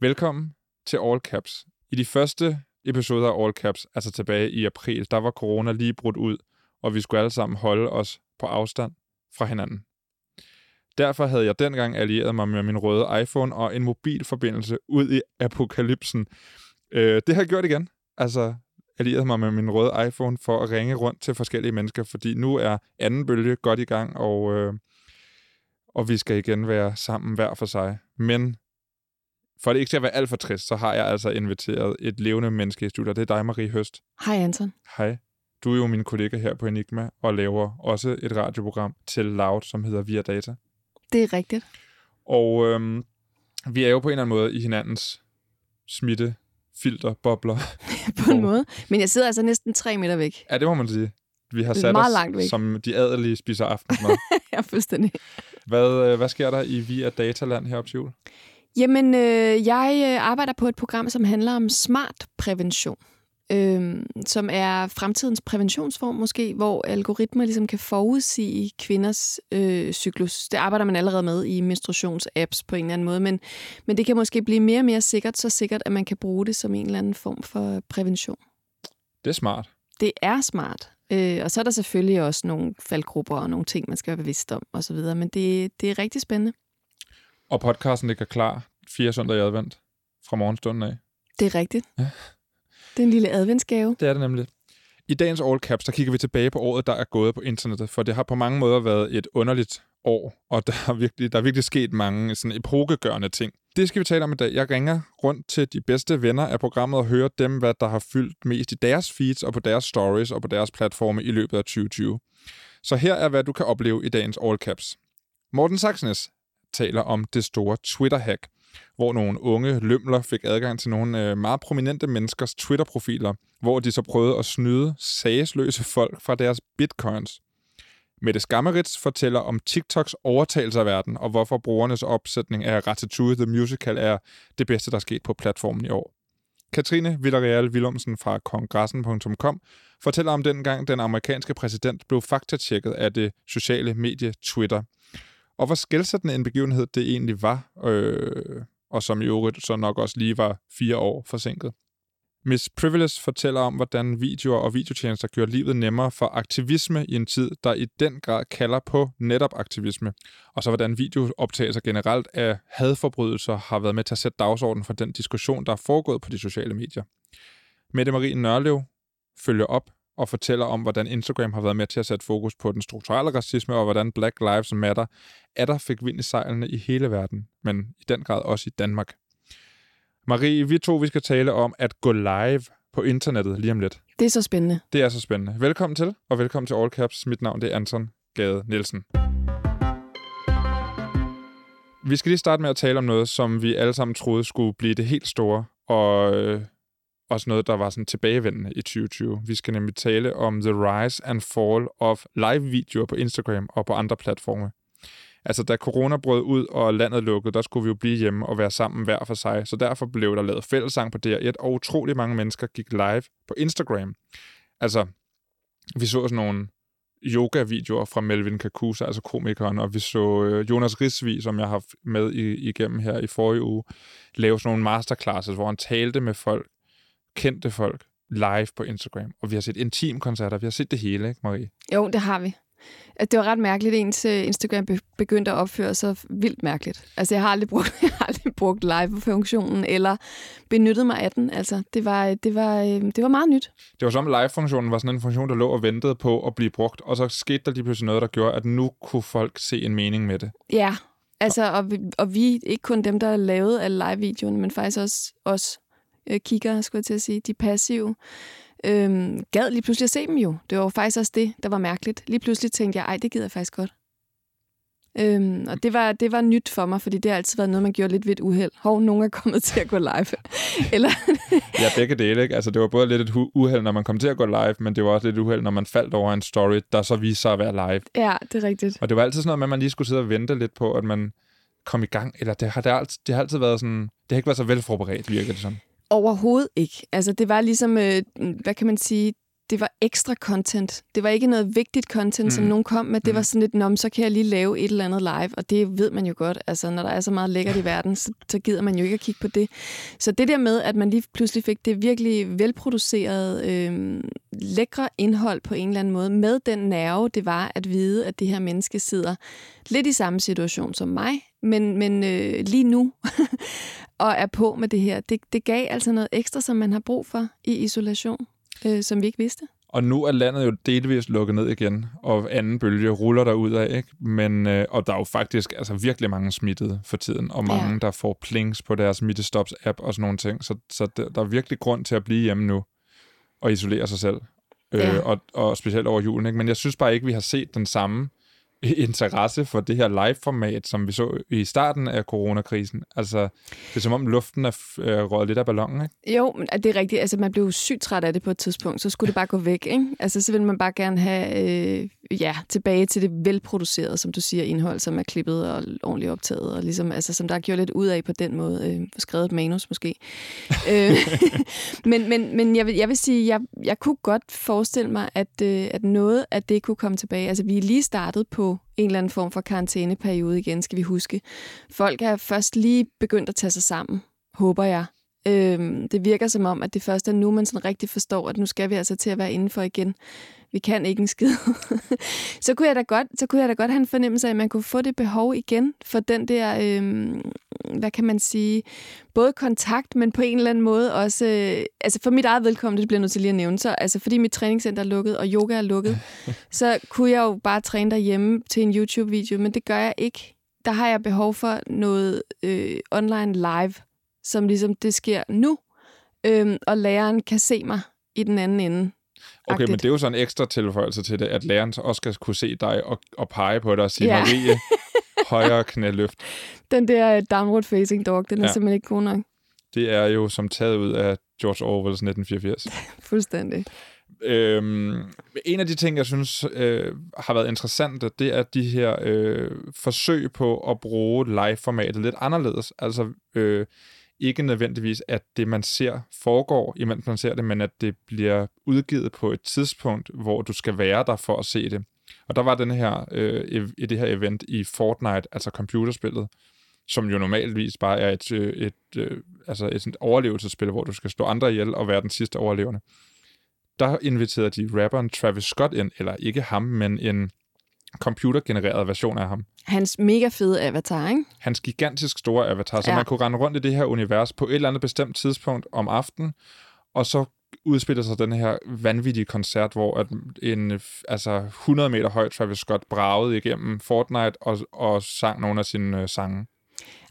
Velkommen til All Caps. I de første episoder af All Caps, altså tilbage i april, der var corona lige brudt ud, og vi skulle alle sammen holde os på afstand fra hinanden. Derfor havde jeg dengang allieret mig med min røde iPhone og en mobilforbindelse ud i apokalypsen. Øh, det har jeg gjort igen. Altså, allieret mig med min røde iPhone for at ringe rundt til forskellige mennesker, fordi nu er anden bølge godt i gang, og, øh, og vi skal igen være sammen hver for sig. Men for det ikke at være alt for trist, så har jeg altså inviteret et levende menneske i studiet. Det er dig, Marie Høst. Hej, Anton. Hej. Du er jo min kollega her på Enigma og laver også et radioprogram til Loud, som hedder Via Data. Det er rigtigt. Og øhm, vi er jo på en eller anden måde i hinandens smitte, filter, bobler. på en måde. Men jeg sidder altså næsten tre meter væk. Ja, det må man sige. Vi har sat meget os, langt væk. som de adelige spiser aftensmad. er fuldstændig. hvad, øh, hvad sker der i Via Dataland her til jul? Jamen, øh, jeg øh, arbejder på et program, som handler om smart prævention. Øh, som er fremtidens præventionsform måske, hvor algoritmer ligesom kan forudsige kvinders øh, cyklus. Det arbejder man allerede med i menstruationsapps på en eller anden måde, men, men det kan måske blive mere og mere sikkert, så sikkert, at man kan bruge det som en eller anden form for prævention. Det er smart. Det er smart. Øh, og så er der selvfølgelig også nogle faldgrupper og nogle ting, man skal være bevidst om osv., men det, det er rigtig spændende. Og podcasten ligger klar fire søndag i advent fra morgenstunden af. Det er rigtigt. Ja. Det er en lille adventsgave. Det er det nemlig. I dagens All Caps, der kigger vi tilbage på året, der er gået på internettet, for det har på mange måder været et underligt år, og der er virkelig, der er virkelig sket mange sådan epokegørende ting. Det skal vi tale om i dag. Jeg ringer rundt til de bedste venner af programmet og hører dem, hvad der har fyldt mest i deres feeds og på deres stories og på deres platforme i løbet af 2020. Så her er, hvad du kan opleve i dagens All Caps. Morten Saxnes taler om det store Twitter-hack, hvor nogle unge lømler fik adgang til nogle øh, meget prominente menneskers Twitter-profiler, hvor de så prøvede at snyde sagsløse folk fra deres bitcoins. Mette Skammerits fortæller om TikToks overtagelse af verden, og hvorfor brugernes opsætning af Ratatouille The Musical er det bedste, der er sket på platformen i år. Katrine Villarreal Willumsen fra kongressen.com fortæller om dengang den amerikanske præsident blev faktatjekket af det sociale medie Twitter. Og hvor skældsættende en begivenhed det egentlig var, øh, og som i øvrigt så nok også lige var fire år forsinket. Miss Privilege fortæller om, hvordan videoer og videotjenester gør livet nemmere for aktivisme i en tid, der i den grad kalder på netop aktivisme. Og så hvordan videooptagelser generelt af hadforbrydelser har været med til at sætte dagsordenen for den diskussion, der er foregået på de sociale medier. Mette Marie Nørlev følger op og fortæller om, hvordan Instagram har været med til at sætte fokus på den strukturelle racisme, og hvordan Black Lives Matter er der fik vind i sejlene i hele verden, men i den grad også i Danmark. Marie, vi to vi skal tale om at gå live på internettet lige om lidt. Det er så spændende. Det er så spændende. Velkommen til, og velkommen til All Caps. Mit navn det er Anton Gade Nielsen. Vi skal lige starte med at tale om noget, som vi alle sammen troede skulle blive det helt store, og øh, også noget, der var sådan tilbagevendende i 2020. Vi skal nemlig tale om the rise and fall of live-videoer på Instagram og på andre platforme. Altså, da corona brød ud, og landet lukkede, der skulle vi jo blive hjemme og være sammen hver for sig. Så derfor blev der lavet fællesang på DR1, og utrolig mange mennesker gik live på Instagram. Altså, vi så sådan nogle yoga-videoer fra Melvin Kakusa, altså komikeren, og vi så øh, Jonas Risvi, som jeg har haft med igennem her i forrige uge, lave sådan nogle masterclasses, hvor han talte med folk, kendte folk, live på Instagram. Og vi har set intimkoncerter, vi har set det hele, ikke Marie? Jo, det har vi. Det var ret mærkeligt, at ens øh, Instagram be- begyndte at opføre sig vildt mærkeligt. Altså, jeg har aldrig brugt, jeg har aldrig brugt live-funktionen, eller benyttet mig af den. Altså, det var, det var, øh, det var meget nyt. Det var som live-funktionen var sådan en funktion, der lå og ventede på at blive brugt, og så skete der lige pludselig noget, der gjorde, at nu kunne folk se en mening med det. Ja, altså, og vi, og vi ikke kun dem, der lavede alle live-videoerne, men faktisk også os øh, kiggere, skulle jeg til at sige, de passive, øhm, gad lige pludselig at se dem jo. Det var jo faktisk også det, der var mærkeligt. Lige pludselig tænkte jeg, ej, det gider jeg faktisk godt. Øhm, og det var, det var nyt for mig, fordi det har altid været noget, man gjorde lidt ved et uheld. Hov, nogen er kommet til at gå live. Eller, Ja, begge dele, ikke? Altså, det var både lidt et uheld, når man kom til at gå live, men det var også lidt et uheld, når man faldt over en story, der så viste sig at være live. ja, det er rigtigt. Og det var altid sådan noget med, at man lige skulle sidde og vente lidt på, at man kom i gang. Eller det har, det har, altid, det har altid været sådan... Det har ikke været så velforberedt, virker det sådan. Overhovedet ikke. Altså, det var ligesom, øh, hvad kan man sige, det var ekstra content. Det var ikke noget vigtigt content, mm. som nogen kom med. Det mm. var sådan lidt, Nå, så kan jeg lige lave et eller andet live, og det ved man jo godt. Altså, når der er så meget lækkert i verden, så, så gider man jo ikke at kigge på det. Så det der med, at man lige pludselig fik det virkelig velproduceret, øh, lækre indhold på en eller anden måde, med den nerve, det var at vide, at det her menneske sidder lidt i samme situation som mig, men, men øh, lige nu, og er på med det her. Det, det gav altså noget ekstra, som man har brug for i isolation, øh, som vi ikke vidste. Og nu er landet jo delvis lukket ned igen, og anden bølge ruller der ud af, ikke? Men, øh, og der er jo faktisk altså, virkelig mange smittede for tiden, og mange, ja. der får plings på deres smittestops-app og sådan nogle ting. Så, så der, der er virkelig grund til at blive hjemme nu og isolere sig selv. Øh, ja. og, og specielt over julen. Ikke? Men jeg synes bare ikke, vi har set den samme interesse for det her live-format, som vi så i starten af coronakrisen. Altså, det er som om luften er øh, røget lidt af ballonen, ikke? Jo, men det er rigtigt. Altså, man blev sygt træt af det på et tidspunkt, så skulle det bare gå væk, ikke? Altså, så vil man bare gerne have, øh, ja, tilbage til det velproducerede, som du siger, indhold, som er klippet og ordentligt optaget, og ligesom, altså, som der er gjort lidt ud af på den måde. Øh, skrevet et manus, måske. øh, men men, men jeg, vil, jeg vil sige, jeg, jeg kunne godt forestille mig, at, øh, at noget af det kunne komme tilbage. Altså, vi er lige startet på en eller anden form for karantæneperiode igen, skal vi huske. Folk er først lige begyndt at tage sig sammen, håber jeg. Øhm, det virker som om, at det først er nu, man sådan rigtig forstår, at nu skal vi altså til at være indenfor igen. Vi kan ikke en skid, så, kunne jeg da godt, så kunne jeg da godt have en fornemmelse af, at man kunne få det behov igen for den der, øh, hvad kan man sige, både kontakt, men på en eller anden måde også, øh, altså for mit eget vedkommende, det bliver nødt til lige at nævne, så altså fordi mit træningscenter er lukket, og yoga er lukket, så kunne jeg jo bare træne derhjemme til en YouTube-video, men det gør jeg ikke. Der har jeg behov for noget øh, online live, som ligesom det sker nu, øh, og læreren kan se mig i den anden ende. Okay, men det er jo sådan en ekstra tilføjelse til det, at læreren også skal kunne se dig og, og pege på dig og sige, ja. Marie, højere knæløft. Den der øh, downward facing dog, den er ja. simpelthen ikke god nok. Det er jo som taget ud af George Orwells 1984. Fuldstændig. Øhm, en af de ting, jeg synes øh, har været interessante, det er de her øh, forsøg på at bruge live-formatet lidt anderledes. Altså, øh, ikke nødvendigvis, at det, man ser, foregår, imens man ser det, men at det bliver udgivet på et tidspunkt, hvor du skal være der for at se det. Og der var den her, øh, i det her event i Fortnite, altså computerspillet, som jo normalvis bare er et, øh, et, øh, altså et, sådan overlevelsesspil, hvor du skal stå andre ihjel og være den sidste overlevende. Der inviterede de rapperen Travis Scott ind, eller ikke ham, men en computergenereret version af ham. Hans mega fede avatar, ikke? Hans gigantisk store avatar, så ja. man kunne rende rundt i det her univers på et eller andet bestemt tidspunkt om aftenen, og så udspiller sig den her vanvittige koncert, hvor at en altså 100 meter høj Travis Scott bragede igennem Fortnite og, og sang nogle af sine øh, sange.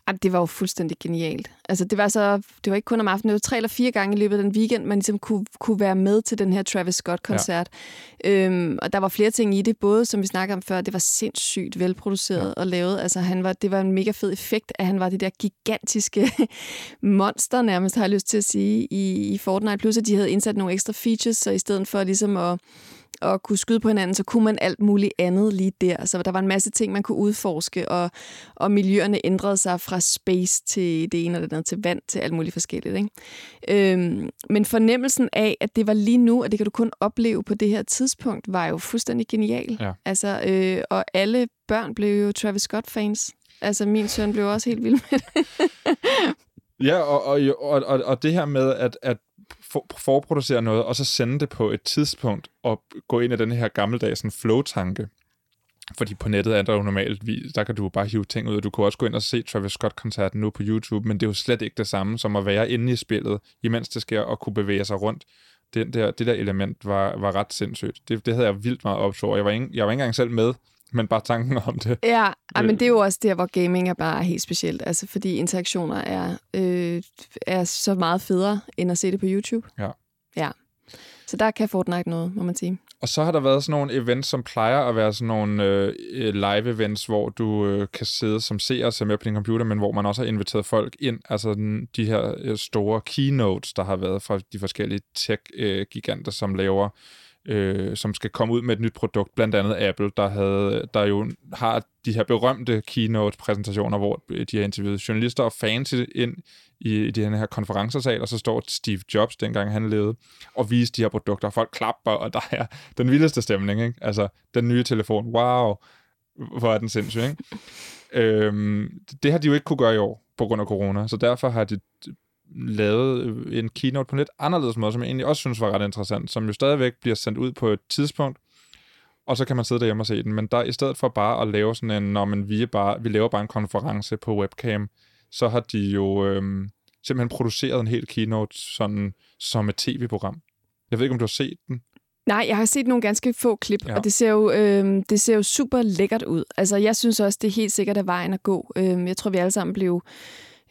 Jamen, det var jo fuldstændig genialt. Altså, det var så, det var ikke kun om aftenen, det var tre eller fire gange i løbet af den weekend, man ligesom kunne, kunne være med til den her Travis Scott-koncert. Ja. Øhm, og der var flere ting i det, både som vi snakkede om før, det var sindssygt velproduceret ja. og lavet. Altså, han var, det var en mega fed effekt, at han var det der gigantiske monster, nærmest har jeg lyst til at sige, i, i Fortnite. Plus, at de havde indsat nogle ekstra features, så i stedet for ligesom at og kunne skyde på hinanden, så kunne man alt muligt andet lige der. Så der var en masse ting, man kunne udforske, og, og miljøerne ændrede sig fra space til det ene og det andet, til vand, til alt muligt forskelligt. Ikke? Øhm, men fornemmelsen af, at det var lige nu, og det kan du kun opleve på det her tidspunkt, var jo fuldstændig genial. Ja. Altså, øh, og alle børn blev jo Travis Scott-fans. Altså, min søn blev også helt vild med det. ja, og, og, og, og, og det her med, at, at for, forproducere noget, og så sende det på et tidspunkt, og gå ind i den her gammeldags flow-tanke. Fordi på nettet er der jo normalt, der kan du bare hive ting ud, du kan også gå ind og se Travis Scott-koncerten nu på YouTube, men det er jo slet ikke det samme som at være inde i spillet, imens det sker, og kunne bevæge sig rundt. Det der, det der element var, var ret sindssygt. Det, det havde jeg vildt meget opsår. Jeg var, ikke, jeg var ikke engang selv med, men bare tanken om det. Ja, ja, men det er jo også der, hvor gaming er bare helt specielt. Altså, fordi interaktioner er, øh, er så meget federe, end at se det på YouTube. Ja. Ja. Så der kan Fortnite noget, må man sige. Og så har der været sådan nogle events, som plejer at være sådan nogle øh, live-events, hvor du øh, kan sidde som seer og se med på din computer, men hvor man også har inviteret folk ind. Altså den, de her øh, store keynotes, der har været fra de forskellige tech-giganter, som laver øh, som skal komme ud med et nyt produkt, blandt andet Apple, der, havde, der jo har de her berømte keynote-præsentationer, hvor de har interviewet journalister og fans ind i, i den her konferencesal, og så står Steve Jobs, dengang han levede, og viser de her produkter. Folk klapper, og der er den vildeste stemning. Ikke? Altså, den nye telefon, wow, hvor er den sindssyg. Ikke? øhm, det har de jo ikke kunne gøre i år, på grund af corona, så derfor har de lavet en keynote på en lidt anderledes måde, som jeg egentlig også synes var ret interessant, som jo stadigvæk bliver sendt ud på et tidspunkt, og så kan man sidde derhjemme og se den. Men der i stedet for bare at lave sådan en, når man vi, er bare, vi laver bare en konference på webcam, så har de jo øhm, simpelthen produceret en hel keynote sådan, som et tv-program. Jeg ved ikke, om du har set den? Nej, jeg har set nogle ganske få klip, ja. og det ser, jo, øh, det ser jo super lækkert ud. Altså, jeg synes også, det er helt sikkert at vejen at gå. Øh, jeg tror, vi alle sammen blev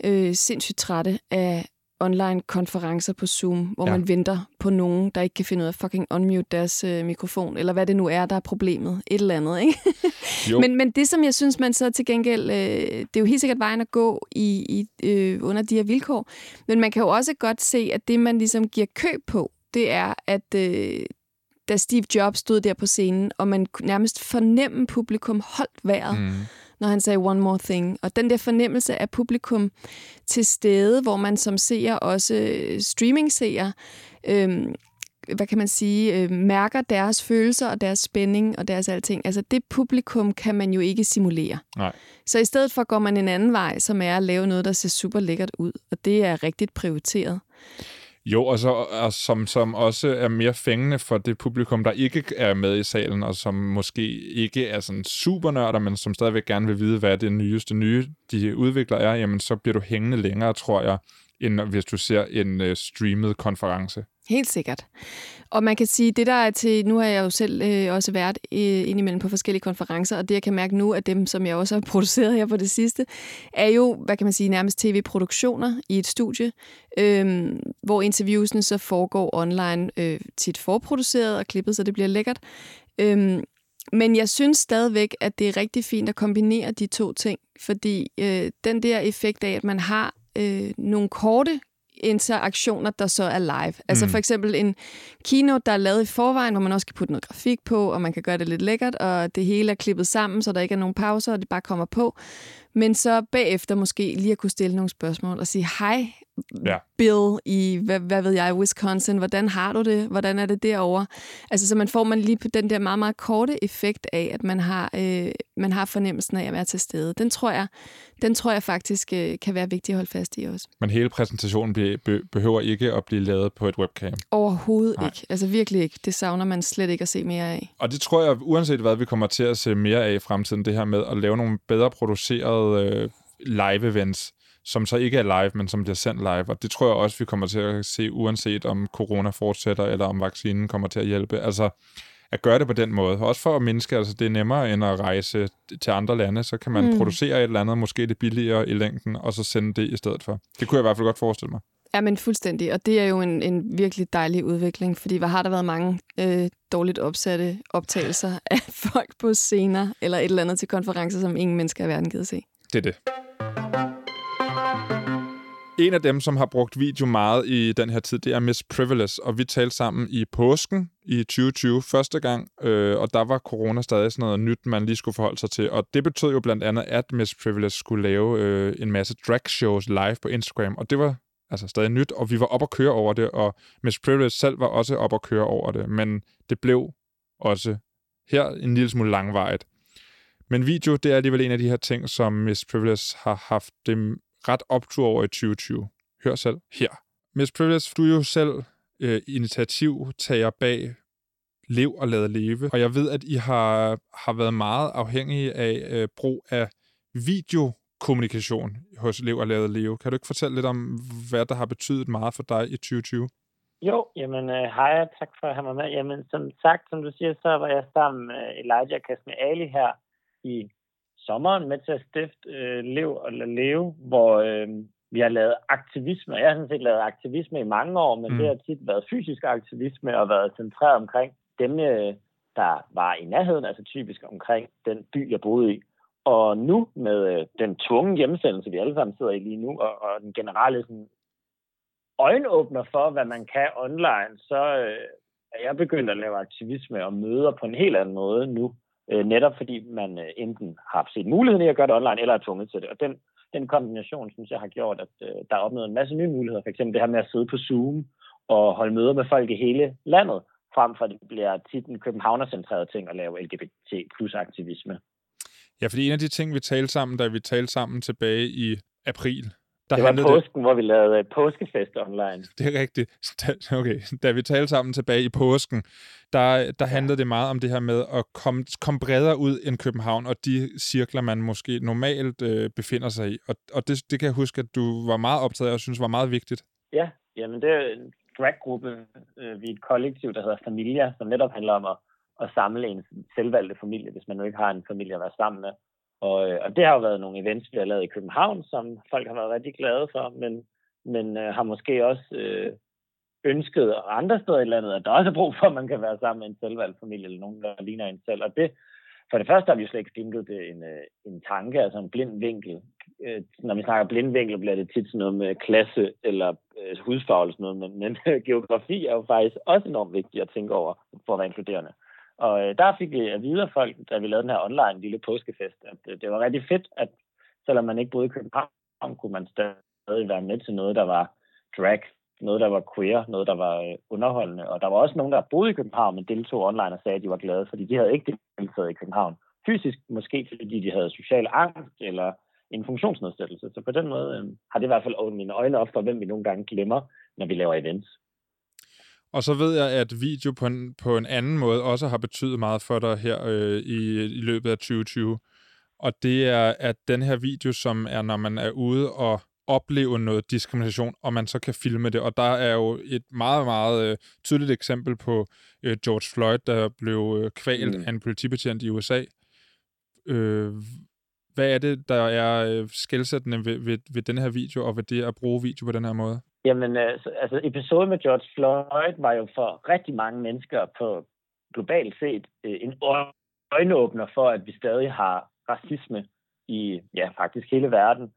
øh, sindssygt trætte af online-konferencer på Zoom, hvor ja. man venter på nogen, der ikke kan finde ud af fucking unmute deres øh, mikrofon, eller hvad det nu er, der er problemet. Et eller andet, ikke? men, men det, som jeg synes, man så til gengæld... Øh, det er jo helt sikkert vejen at gå i, i øh, under de her vilkår, men man kan jo også godt se, at det, man ligesom giver køb på, det er, at øh, da Steve Jobs stod der på scenen, og man nærmest fornemme publikum holdt vejret, mm når han sagde one more thing. Og den der fornemmelse af publikum til stede, hvor man som seer, også øh, streaming-seer, øh, hvad kan man sige, øh, mærker deres følelser og deres spænding og deres alting. Altså det publikum kan man jo ikke simulere. Nej. Så i stedet for går man en anden vej, som er at lave noget, der ser super lækkert ud. Og det er rigtigt prioriteret. Jo, og, så, og som, som også er mere fængende for det publikum, der ikke er med i salen, og som måske ikke er sådan super nørder, men som stadigvæk gerne vil vide, hvad det nyeste nye, de udvikler er, jamen så bliver du hængende længere, tror jeg, end hvis du ser en uh, streamet konference. Helt sikkert. Og man kan sige, det der er til, nu har jeg jo selv øh, også været øh, indimellem på forskellige konferencer, og det jeg kan mærke nu, at dem, som jeg også har produceret her på det sidste, er jo, hvad kan man sige, nærmest tv-produktioner i et studie, øh, hvor interviewsene så foregår online, øh, tit forproduceret og klippet, så det bliver lækkert. Øh, men jeg synes stadigvæk, at det er rigtig fint at kombinere de to ting, fordi øh, den der effekt af, at man har øh, nogle korte interaktioner, der så er live. Altså mm. for eksempel en keynote, der er lavet i forvejen, hvor man også kan putte noget grafik på, og man kan gøre det lidt lækkert, og det hele er klippet sammen, så der ikke er nogen pauser, og det bare kommer på. Men så bagefter måske lige at kunne stille nogle spørgsmål og sige, hej, ja. Bill i, hvad, hvad ved jeg, Wisconsin, hvordan har du det? Hvordan er det derovre? Altså, så man får man lige den der meget, meget korte effekt af, at man har, øh, man har fornemmelsen af at være til stede. Den tror jeg, den tror jeg faktisk øh, kan være vigtig at holde fast i også. Men hele præsentationen be, be, behøver ikke at blive lavet på et webcam? Overhovedet Nej. ikke. Altså virkelig ikke. Det savner man slet ikke at se mere af. Og det tror jeg, uanset hvad vi kommer til at se mere af i fremtiden, det her med at lave nogle bedre producerede øh, live-events, som så ikke er live, men som bliver sendt live. Og det tror jeg også, vi kommer til at se, uanset om corona fortsætter, eller om vaccinen kommer til at hjælpe. Altså, at gøre det på den måde. Også for at mindske, altså det er nemmere end at rejse til andre lande, så kan man mm. producere et eller andet, måske det billigere i længden, og så sende det i stedet for. Det kunne jeg i hvert fald godt forestille mig. Ja, men fuldstændig. Og det er jo en, en virkelig dejlig udvikling, fordi hvad har der været mange øh, dårligt opsatte optagelser af folk på scener eller et eller andet til konferencer, som ingen mennesker i verden gider se. Det er det. En af dem, som har brugt video meget i den her tid, det er Miss Privilege, og vi talte sammen i påsken i 2020 første gang, øh, og der var corona stadig sådan noget nyt, man lige skulle forholde sig til, og det betød jo blandt andet, at Miss Privilege skulle lave øh, en masse drag shows live på Instagram, og det var altså stadig nyt, og vi var op at køre over det, og Miss Privilege selv var også op at køre over det, men det blev også her en lille smule langvejet. Men video, det er alligevel en af de her ting, som Miss Privilege har haft det ret optur over i 2020. Hør selv her. Miss Privilege, du er jo selv øh, initiativtager bag Lev og Lad Leve, og jeg ved, at I har, har været meget afhængige af øh, brug af videokommunikation hos Lev og Lad Leve. Kan du ikke fortælle lidt om, hvad der har betydet meget for dig i 2020? Jo, jamen øh, hej, tak for at have mig med. Jamen, som sagt, som du siger, så var jeg sammen med Elijah Kasme Ali her i sommeren med til at stifte øh, Lev og Leve, hvor øh, vi har lavet aktivisme. Jeg har sådan set lavet aktivisme i mange år, men mm. det har tit været fysisk aktivisme og været centreret omkring dem, øh, der var i nærheden, altså typisk omkring den by, jeg boede i. Og nu med øh, den tvungne hjemsendelse, vi alle sammen sidder i lige nu, og, og den generelle sådan, øjenåbner for, hvad man kan online, så øh, jeg begyndt at lave aktivisme og møder på en helt anden måde nu, øh, netop fordi man øh, enten har set muligheden i at gøre det online, eller er tvunget til det. Og den, den kombination, synes jeg, har gjort, at øh, der er opnået en masse nye muligheder. For eksempel det her med at sidde på Zoom og holde møder med folk i hele landet, frem for at det bliver tit en københavnercentreret ting at lave LGBT plus aktivisme. Ja, fordi en af de ting, vi talte sammen, da vi talte sammen tilbage i april, der det var påsken, det... hvor vi lavede påskefest online. Det er rigtigt. Okay, da vi talte sammen tilbage i påsken, der, der handlede det meget om det her med at komme, komme bredere ud end København, og de cirkler, man måske normalt øh, befinder sig i. Og, og det, det kan jeg huske, at du var meget optaget af og synes var meget vigtigt. Ja, jamen det er en draggruppe. Øh, vi er et kollektiv, der hedder Familia, som netop handler om at, at samle en selvvalgte familie, hvis man nu ikke har en familie at være sammen med. Og, øh, og det har jo været nogle events, vi har lavet i København, som folk har været rigtig glade for, men, men øh, har måske også øh, ønsket andre steder i landet, at der også er brug for, at man kan være sammen med en selvvalgt familie, eller nogen, der ligner en selv. Og det, for det første har vi jo slet ikke skinket det en, øh, en tanke, altså en blind vinkel. Øh, når vi snakker blind vinkel, bliver det tit sådan noget med klasse eller øh, hudfarve eller sådan noget, men, men geografi er jo faktisk også enormt vigtigt at tænke over for at være inkluderende. Og øh, der fik vi at vide af folk, da vi lavede den her online lille påskefest, at øh, det var rigtig fedt, at selvom man ikke boede i København, kunne man stadig være med til noget, der var drag, noget, der var queer, noget, der var øh, underholdende. Og der var også nogen, der boede i København, men deltog online og sagde, at de var glade, fordi de havde ikke deltaget i København. Fysisk måske, fordi de havde social angst eller en funktionsnedsættelse. Så på den måde øh, har det i hvert fald åbnet mine øjne op for, hvem vi nogle gange glemmer, når vi laver events. Og så ved jeg, at video på en, på en anden måde også har betydet meget for dig her øh, i, i løbet af 2020. Og det er, at den her video, som er, når man er ude og opleve noget diskrimination, og man så kan filme det. Og der er jo et meget, meget øh, tydeligt eksempel på øh, George Floyd, der blev øh, kvalt mm. af en politibetjent i USA. Øh, hvad er det, der er øh, skældsættende ved, ved, ved den her video, og ved det at bruge video på den her måde? Jamen, øh, altså, episoden med George Floyd var jo for rigtig mange mennesker på globalt set øh, en øjenåbner for, at vi stadig har racisme i, ja, faktisk hele verden.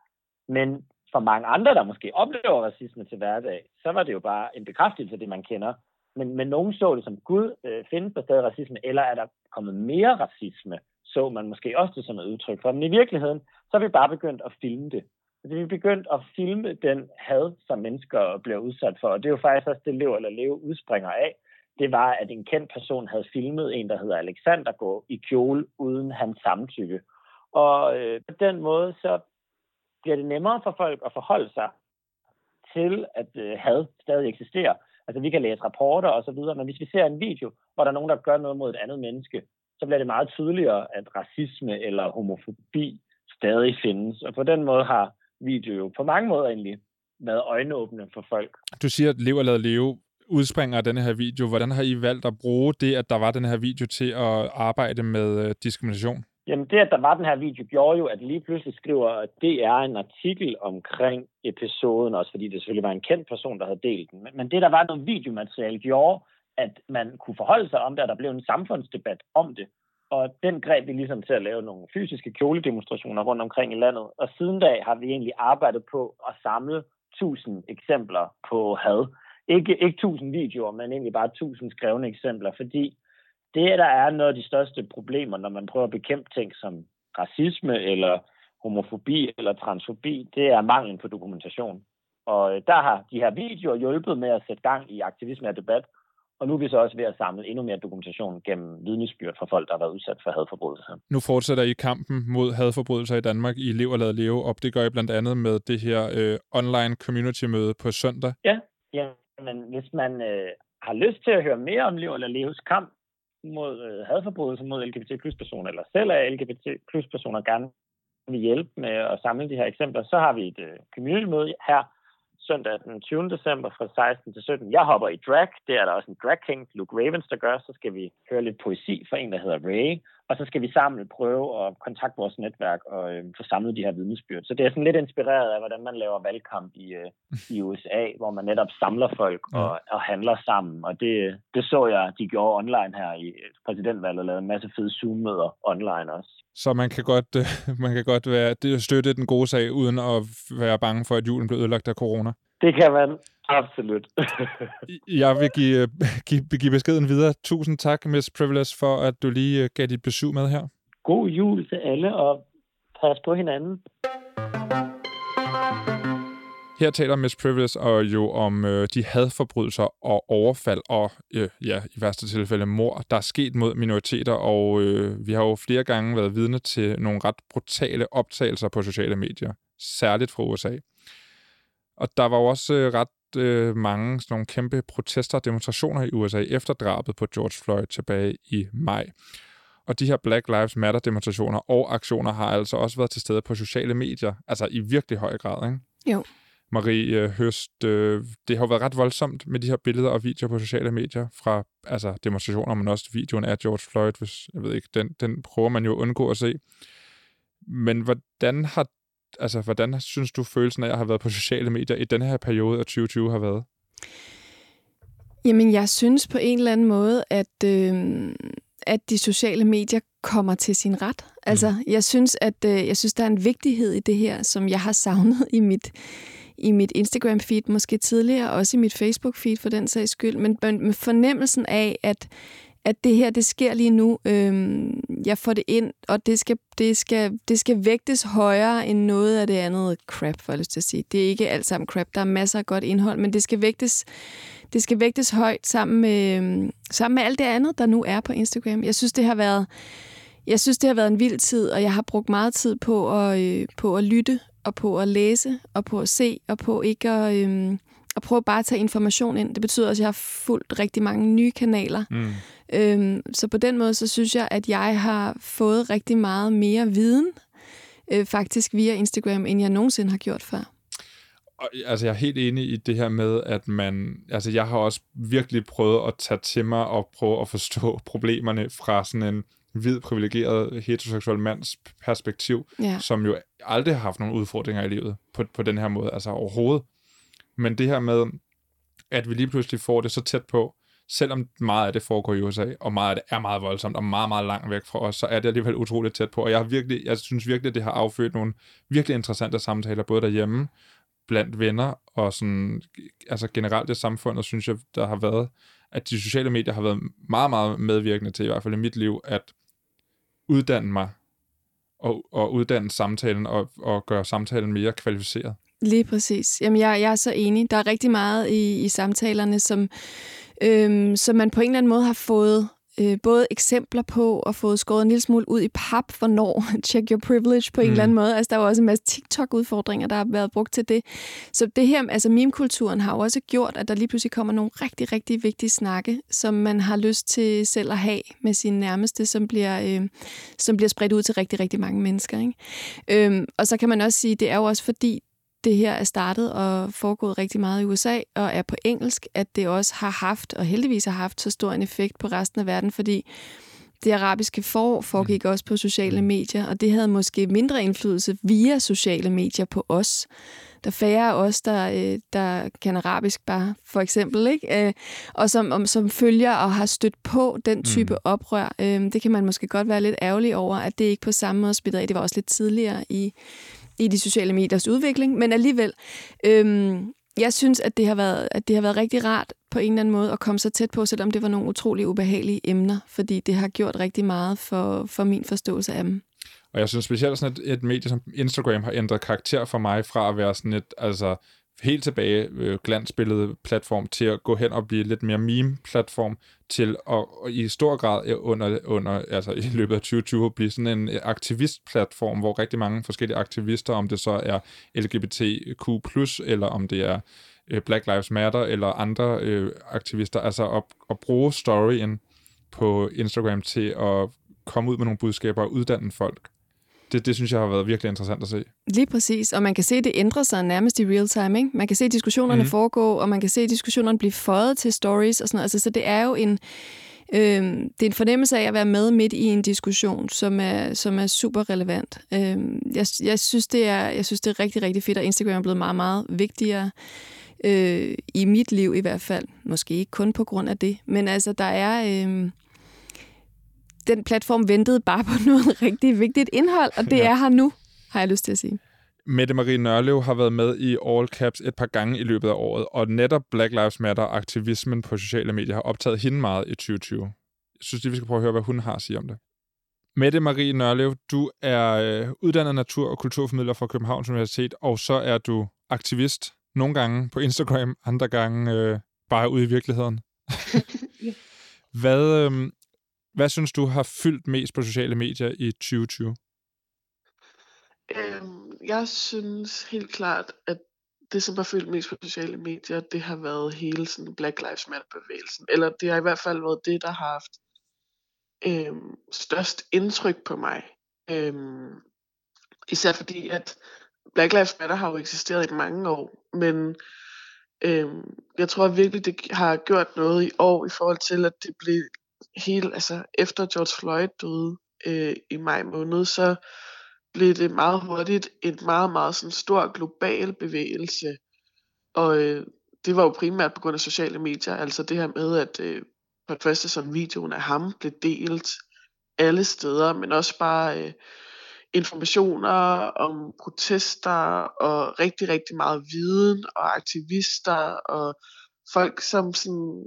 Men for mange andre, der måske oplever racisme til hverdag, så var det jo bare en bekræftelse af det, man kender. Men, men nogen så det som, Gud, øh, findes der stadig racisme, eller er der kommet mere racisme, så man måske også det som et udtryk for. Men i virkeligheden, så har vi bare begyndt at filme det. Så vi begyndte at filme den had, som mennesker bliver udsat for. Og det er jo faktisk også det, Lev eller Leve udspringer af. Det var, at en kendt person havde filmet en, der hedder Alexander gå i kjole uden hans samtykke. Og øh, på den måde, så bliver det nemmere for folk at forholde sig til, at øh, had stadig eksisterer. Altså, vi kan læse rapporter og så videre, men hvis vi ser en video, hvor der er nogen, der gør noget mod et andet menneske, så bliver det meget tydeligere, at racisme eller homofobi stadig findes. Og på den måde har video jo på mange måder egentlig været øjenåbne for folk. Du siger, at Lev og Lad Leve udspringer af denne her video. Hvordan har I valgt at bruge det, at der var den her video til at arbejde med øh, diskrimination? Jamen det, at der var den her video, gjorde jo, at lige pludselig skriver, at det er en artikel omkring episoden, også fordi det selvfølgelig var en kendt person, der havde delt den. Men det, der var noget videomateriale, gjorde, at man kunne forholde sig om det, og der blev en samfundsdebat om det. Og den greb vi ligesom til at lave nogle fysiske kjoledemonstrationer rundt omkring i landet. Og siden da har vi egentlig arbejdet på at samle tusind eksempler på had. Ikke, ikke tusind videoer, men egentlig bare tusind skrevne eksempler, fordi det, der er noget af de største problemer, når man prøver at bekæmpe ting som racisme eller homofobi eller transfobi, det er manglen på dokumentation. Og øh, der har de her videoer hjulpet med at sætte gang i aktivisme og debat, og nu er vi så også ved at samle endnu mere dokumentation gennem vidnesbyrd fra folk, der har været udsat for hadforbrydelser. Nu fortsætter I kampen mod hadforbrydelser i Danmark i Lev og Lad Leve, og det gør I blandt andet med det her øh, online community-møde på søndag. Ja, ja men hvis man øh, har lyst til at høre mere om Lev og Lad Leves kamp mod øh, hadforbrydelser mod LGBT plus personer, eller selv er LGBT plus personer gerne vil hjælpe med at samle de her eksempler, så har vi et øh, community-møde her søndag den 20. december fra 16 til 17. Jeg hopper i drag. Det er der også en drag king, Luke Ravens, der gør. Så skal vi høre lidt poesi fra en, der hedder Ray. Og så skal vi sammen prøve at kontakte vores netværk og øh, få samlet de her vidnesbyrd. Så det er sådan lidt inspireret af, hvordan man laver valgkamp i, øh, i USA, hvor man netop samler folk og, og handler sammen. Og det, det så jeg, de gjorde online her i præsidentvalget, og lavede en masse fede Zoom-møder online også. Så man kan godt, øh, man kan godt være, det støtte den gode sag, uden at være bange for, at julen bliver ødelagt af corona? Det kan man absolut. jeg vil give, give, give beskeden videre. Tusind tak, Miss Privilege, for at du lige øh, gav dit besøg med her. God jul til alle, og pas på hinanden. Her taler Miss Privilege og jo om øh, de hadforbrydelser og overfald og øh, ja, i værste tilfælde mor, der er sket mod minoriteter, og øh, vi har jo flere gange været vidne til nogle ret brutale optagelser på sociale medier, særligt fra USA. Og der var jo også øh, ret øh, mange sådan nogle kæmpe protester og demonstrationer i USA efter drabet på George Floyd tilbage i maj. Og de her Black Lives Matter-demonstrationer og aktioner har altså også været til stede på sociale medier, altså i virkelig høj grad, ikke? Jo. Marie øh, Høst, øh, det har jo været ret voldsomt med de her billeder og videoer på sociale medier fra altså demonstrationer, men også videoen af George Floyd, hvis, jeg ved ikke, den, den prøver man jo at undgå at se. Men hvordan har altså, hvordan synes du følelsen af at have været på sociale medier i den her periode af 2020 har været? Jamen, jeg synes på en eller anden måde, at, øh, at de sociale medier kommer til sin ret. Altså, mm. jeg synes, at øh, jeg synes, der er en vigtighed i det her, som jeg har savnet i mit i mit Instagram-feed måske tidligere, også i mit Facebook-feed for den sags skyld, men med fornemmelsen af, at at det her, det sker lige nu. Øhm, jeg får det ind, og det skal, det, skal, det skal vægtes højere end noget af det andet crap, for jeg lyst til at sige. Det er ikke alt sammen crap. Der er masser af godt indhold, men det skal vægtes, det skal vægtes højt sammen med, sammen med alt det andet, der nu er på Instagram. Jeg synes, det har været, jeg synes, det har været en vild tid, og jeg har brugt meget tid på at, øh, på at lytte, og på at læse, og på at se, og på ikke at... Øh, at prøve bare at tage information ind. Det betyder også, at jeg har fulgt rigtig mange nye kanaler. Mm. Øhm, så på den måde, så synes jeg, at jeg har fået rigtig meget mere viden, øh, faktisk via Instagram, end jeg nogensinde har gjort før. Og, altså, jeg er helt enig i det her med, at man... Altså, jeg har også virkelig prøvet at tage til mig og prøve at forstå problemerne fra sådan en hvid, privilegeret, heteroseksuel mands perspektiv, ja. som jo aldrig har haft nogle udfordringer i livet på, på den her måde, altså overhovedet. Men det her med, at vi lige pludselig får det så tæt på, selvom meget af det foregår i USA, og meget af det er meget voldsomt, og meget, meget langt væk fra os, så er det alligevel utroligt tæt på. Og jeg, har virkelig, jeg synes virkelig, at det har affødt nogle virkelig interessante samtaler, både derhjemme, blandt venner, og sådan, altså generelt i samfundet, synes jeg, der har været, at de sociale medier har været meget, meget medvirkende til, i hvert fald i mit liv, at uddanne mig, og, og uddanne samtalen, og, og gøre samtalen mere kvalificeret. Lige præcis. Jamen, jeg, jeg er så enig. Der er rigtig meget i, i samtalerne, som, øhm, som man på en eller anden måde har fået øh, både eksempler på og fået skåret en lille smule ud i pap, hvornår check your privilege på en mm. eller anden måde. Altså, der var også en masse TikTok-udfordringer, der har været brugt til det. Så det her, altså meme-kulturen har jo også gjort, at der lige pludselig kommer nogle rigtig, rigtig vigtige snakke, som man har lyst til selv at have med sine nærmeste, som bliver, øh, som bliver spredt ud til rigtig, rigtig mange mennesker. Ikke? Øhm, og så kan man også sige, det er jo også fordi, det her er startet og foregået rigtig meget i USA og er på engelsk, at det også har haft, og heldigvis har haft, så stor en effekt på resten af verden, fordi det arabiske forår foregik mm. også på sociale medier, og det havde måske mindre indflydelse via sociale medier på os. Der er færre af os, der, øh, der kan arabisk bare, for eksempel, ikke? Øh, og som, som følger og har stødt på den type mm. oprør. Øh, det kan man måske godt være lidt ærgerlig over, at det ikke på samme måde spiller af. Det var også lidt tidligere i, i de sociale mediers udvikling, men alligevel, øhm, jeg synes, at det, har været, at det har været rigtig rart på en eller anden måde at komme så tæt på, selvom det var nogle utrolig ubehagelige emner, fordi det har gjort rigtig meget for, for min forståelse af dem. Og jeg synes specielt sådan et, et medie som Instagram har ændret karakter for mig fra at være sådan et, altså helt tilbage øh, glansbillede platform til at gå hen og blive lidt mere meme-platform til at og i stor grad under, under, altså i løbet af 2020 blive sådan en øh, aktivist-platform, hvor rigtig mange forskellige aktivister, om det så er LGBTQ+, eller om det er øh, Black Lives Matter, eller andre øh, aktivister, altså at, at bruge storyen på Instagram til at komme ud med nogle budskaber og uddanne folk det, det synes jeg har været virkelig interessant at se. Lige præcis, og man kan se, at det ændrer sig nærmest i real time. Ikke? Man kan se diskussionerne mm. foregå, og man kan se diskussionerne blive føjet til stories og sådan noget. Altså, så det er jo en, øh, det er en fornemmelse af at være med midt i en diskussion, som er, som er super relevant. Øh, jeg, jeg, synes, det er, jeg synes, det er rigtig, rigtig fedt, at Instagram er blevet meget, meget vigtigere øh, i mit liv i hvert fald. Måske ikke kun på grund af det, men altså, der er... Øh, den platform ventede bare på noget rigtig vigtigt indhold, og det ja. er her nu, har jeg lyst til at sige. Mette Marie Nørlev har været med i All Caps et par gange i løbet af året, og netop Black Lives Matter-aktivismen på sociale medier har optaget hende meget i 2020. Jeg synes lige, vi skal prøve at høre, hvad hun har at sige om det. Mette Marie Nørlev, du er øh, uddannet natur- og kulturformidler fra Københavns Universitet, og så er du aktivist, nogle gange på Instagram, andre gange øh, bare ude i virkeligheden. hvad, øh, hvad synes du har fyldt mest på sociale medier i 2020? Øhm, jeg synes helt klart, at det, som har fyldt mest på sociale medier, det har været hele sådan Black Lives Matter-bevægelsen. Eller det har i hvert fald været det, der har haft øhm, størst indtryk på mig. Øhm, især fordi, at Black Lives Matter har jo eksisteret i mange år, men øhm, jeg tror virkelig, det har gjort noget i år i forhold til, at det blev hele, altså efter George Floyd døde øh, i maj måned, så blev det meget hurtigt en meget, meget sådan stor global bevægelse. Og øh, det var jo primært på grund af sociale medier, altså det her med, at øh, for det første sådan videoen af ham blev delt alle steder, men også bare øh, informationer om protester og rigtig, rigtig meget viden og aktivister og folk, som sådan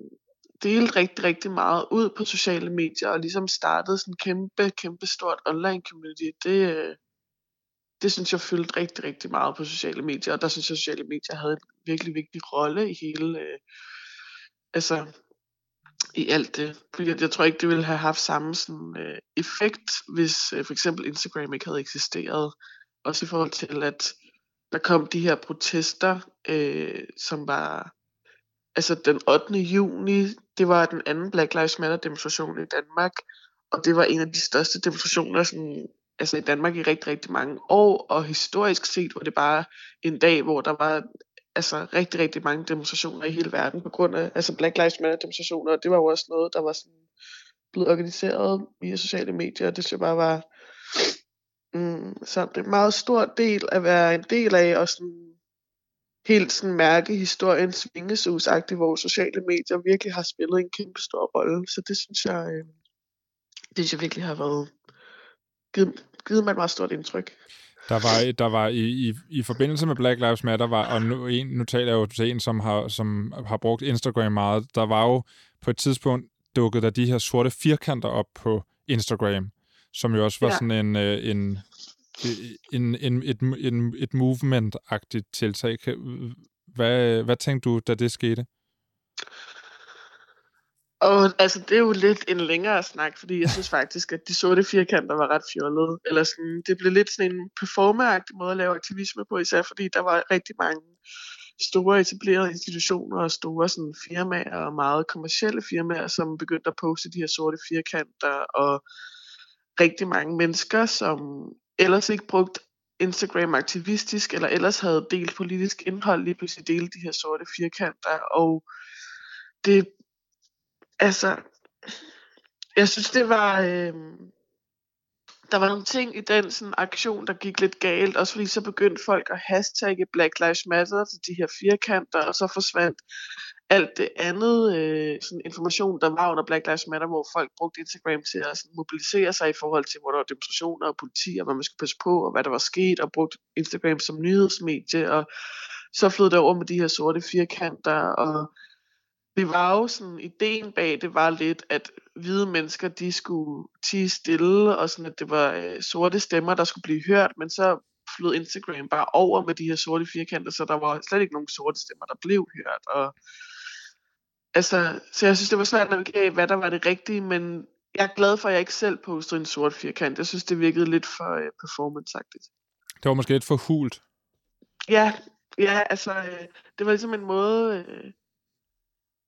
delte rigtig, rigtig meget ud på sociale medier og ligesom startede sådan en kæmpe, kæmpe stort online community. Det, øh, det synes jeg fyldte rigtig, rigtig meget på sociale medier, og der synes jeg, at sociale medier havde en virkelig vigtig rolle i hele, øh, altså i alt det. Fordi jeg, jeg tror ikke, det ville have haft samme sådan, øh, effekt, hvis øh, for eksempel Instagram ikke havde eksisteret. Også i forhold til, at der kom de her protester, øh, som var, altså den 8. juni, det var den anden Black Lives Matter demonstration i Danmark, og det var en af de største demonstrationer sådan, altså i Danmark i rigtig, rigtig mange år, og historisk set var det bare en dag, hvor der var altså rigtig, rigtig mange demonstrationer i hele verden på grund af altså Black Lives Matter demonstrationer, og det var jo også noget, der var sådan blevet organiseret via sociale medier, og det synes jeg bare var mm, så det er en meget stor del at være en del af, og sådan helt sådan mærke historiens vingesusagtigt, hvor sociale medier virkelig har spillet en kæmpe stor rolle, så det synes jeg, øh, det synes jeg virkelig har været givet, givet mig et meget stort indtryk. Der var, der var i, i, i forbindelse med Black Lives Matter, var, og nu, en, nu taler jeg jo til en, som har, som har brugt Instagram meget, der var jo på et tidspunkt dukket der de her sorte firkanter op på Instagram, som jo også var ja. sådan en, øh, en, en, en, et, en, et movement-agtigt tiltag. Hvad, hvad tænkte du, da det skete? Og altså, det er jo lidt en længere snak, fordi jeg synes faktisk, at de sorte firkanter var ret fjollede. Eller sådan, det blev lidt sådan en performeragtig måde at lave aktivisme på, især fordi der var rigtig mange store etablerede institutioner og store sådan, firmaer og meget kommercielle firmaer, som begyndte at poste de her sorte firkanter, og rigtig mange mennesker, som ellers ikke brugt Instagram aktivistisk, eller ellers havde delt politisk indhold, lige pludselig dele de her sorte firkanter, og det altså, jeg synes, det var... Øh, der var nogle ting i den sådan, aktion, der gik lidt galt, også fordi så begyndte folk at hashtagge Black Lives Matter til de her firkanter, og så forsvandt alt det andet øh, sådan information, der var under Black Lives Matter, hvor folk brugte Instagram til at sådan, mobilisere sig i forhold til, hvor der var demonstrationer og politi, og hvad man skulle passe på, og hvad der var sket, og brugte Instagram som nyhedsmedie, og så flød det over med de her sorte firkanter, og det var jo sådan, ideen bag det var lidt, at hvide mennesker, de skulle tige stille, og sådan, at det var øh, sorte stemmer, der skulle blive hørt, men så flød Instagram bare over med de her sorte firkanter, så der var slet ikke nogen sorte stemmer, der blev hørt, og altså, så jeg synes, det var svært at navigere hvad der var det rigtige, men jeg er glad for, at jeg ikke selv postede en sort firkant. Jeg synes, det virkede lidt for uh, performance-agtigt. Det var måske lidt for hult. Ja, ja, altså, øh, det var ligesom en måde, øh,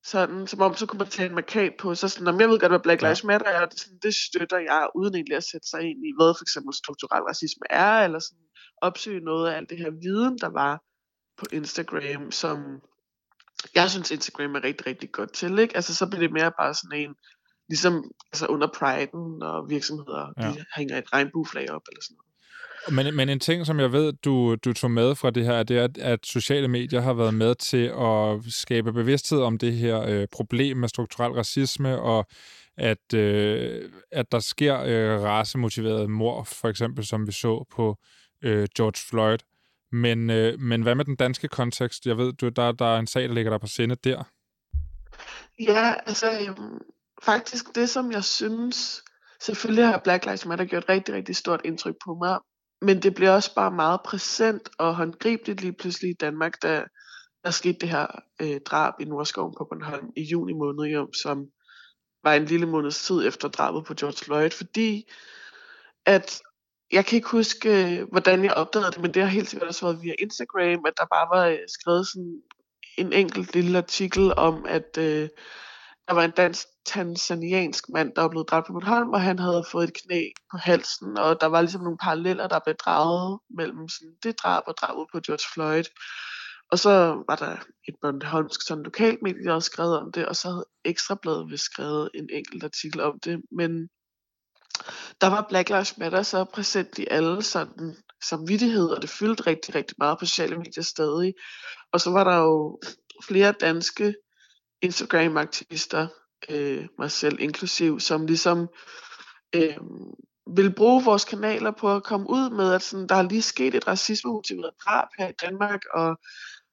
sådan, som om så kunne man tage en markat på, så sådan, om jeg ved godt, hvad Black Lives Matter er, det, sådan, det støtter jeg, uden egentlig at sætte sig ind i, hvad for eksempel strukturel racisme er, eller sådan opsøge noget af alt det her viden, der var på Instagram, som jeg synes Instagram er rigtig, rigtig godt til, ikke? Altså så bliver det mere bare sådan en, ligesom altså under priden, og virksomheder, ja. de hænger et regnbueflag op, eller sådan noget. Men, men en ting, som jeg ved, du, du tog med fra det her, det er, at sociale medier har været med til at skabe bevidsthed om det her øh, problem med strukturel racisme, og at, øh, at der sker øh, racemotiveret mor, for eksempel som vi så på øh, George Floyd. Men, øh, men hvad med den danske kontekst? Jeg ved, du, der, der er en sag, der ligger der på sinde der. Ja, altså øhm, faktisk det, som jeg synes, selvfølgelig har Black Lives Matter gjort rigtig, rigtig stort indtryk på mig, men det bliver også bare meget præsent og håndgribeligt lige pludselig i Danmark, da der skete det her øh, drab i Nordskoven på Bornholm i juni måned, jo, som var en lille måneds tid efter drabet på George Floyd, fordi at jeg kan ikke huske, øh, hvordan jeg opdagede det, men det har helt sikkert også været via Instagram, at der bare var øh, skrevet sådan en enkelt lille artikel om, at øh, der var en dansk tanzaniansk mand, der var blevet dræbt på Bornholm, og han havde fået et knæ på halsen, og der var ligesom nogle paralleller, der blev draget mellem sådan det drab og drabet på George Floyd. Og så var der et Bornholmsk sådan lokalt medie, der havde skrevet om det, og så havde Ekstrabladet vist skrevet en enkelt artikel om det, men der var Black Lives Matter så præsent i alle sådan samvittighed, og det fyldte rigtig, rigtig meget på sociale medier stadig. Og så var der jo flere danske Instagram-aktivister, øh, mig selv inklusiv, som ligesom øh, vil bruge vores kanaler på at komme ud med, at sådan, der er lige sket et racismemotiveret drab her i Danmark, og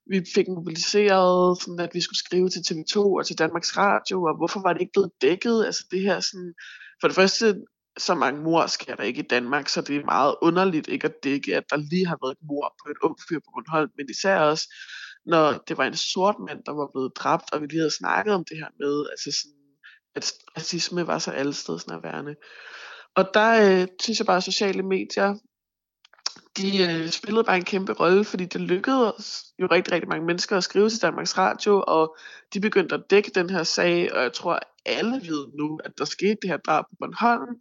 vi fik mobiliseret, sådan at vi skulle skrive til TV2 og til Danmarks Radio, og hvorfor var det ikke blevet dækket? Altså det her sådan, for det første, så mange mor sker der ikke i Danmark, så det er meget underligt ikke at dække, at der lige har været et mor på et ung fyr på Bornholm, men især også, når det var en sort mand, der var blevet dræbt, og vi lige havde snakket om det her med, altså sådan, at racisme var så allestedsnærværende. Og der øh, synes jeg bare, at sociale medier de øh, spillede bare en kæmpe rolle, fordi det lykkedes jo rigtig, rigtig mange mennesker at skrive til Danmarks Radio, og de begyndte at dække den her sag, og jeg tror, alle ved nu, at der skete det her drab på Bornholm,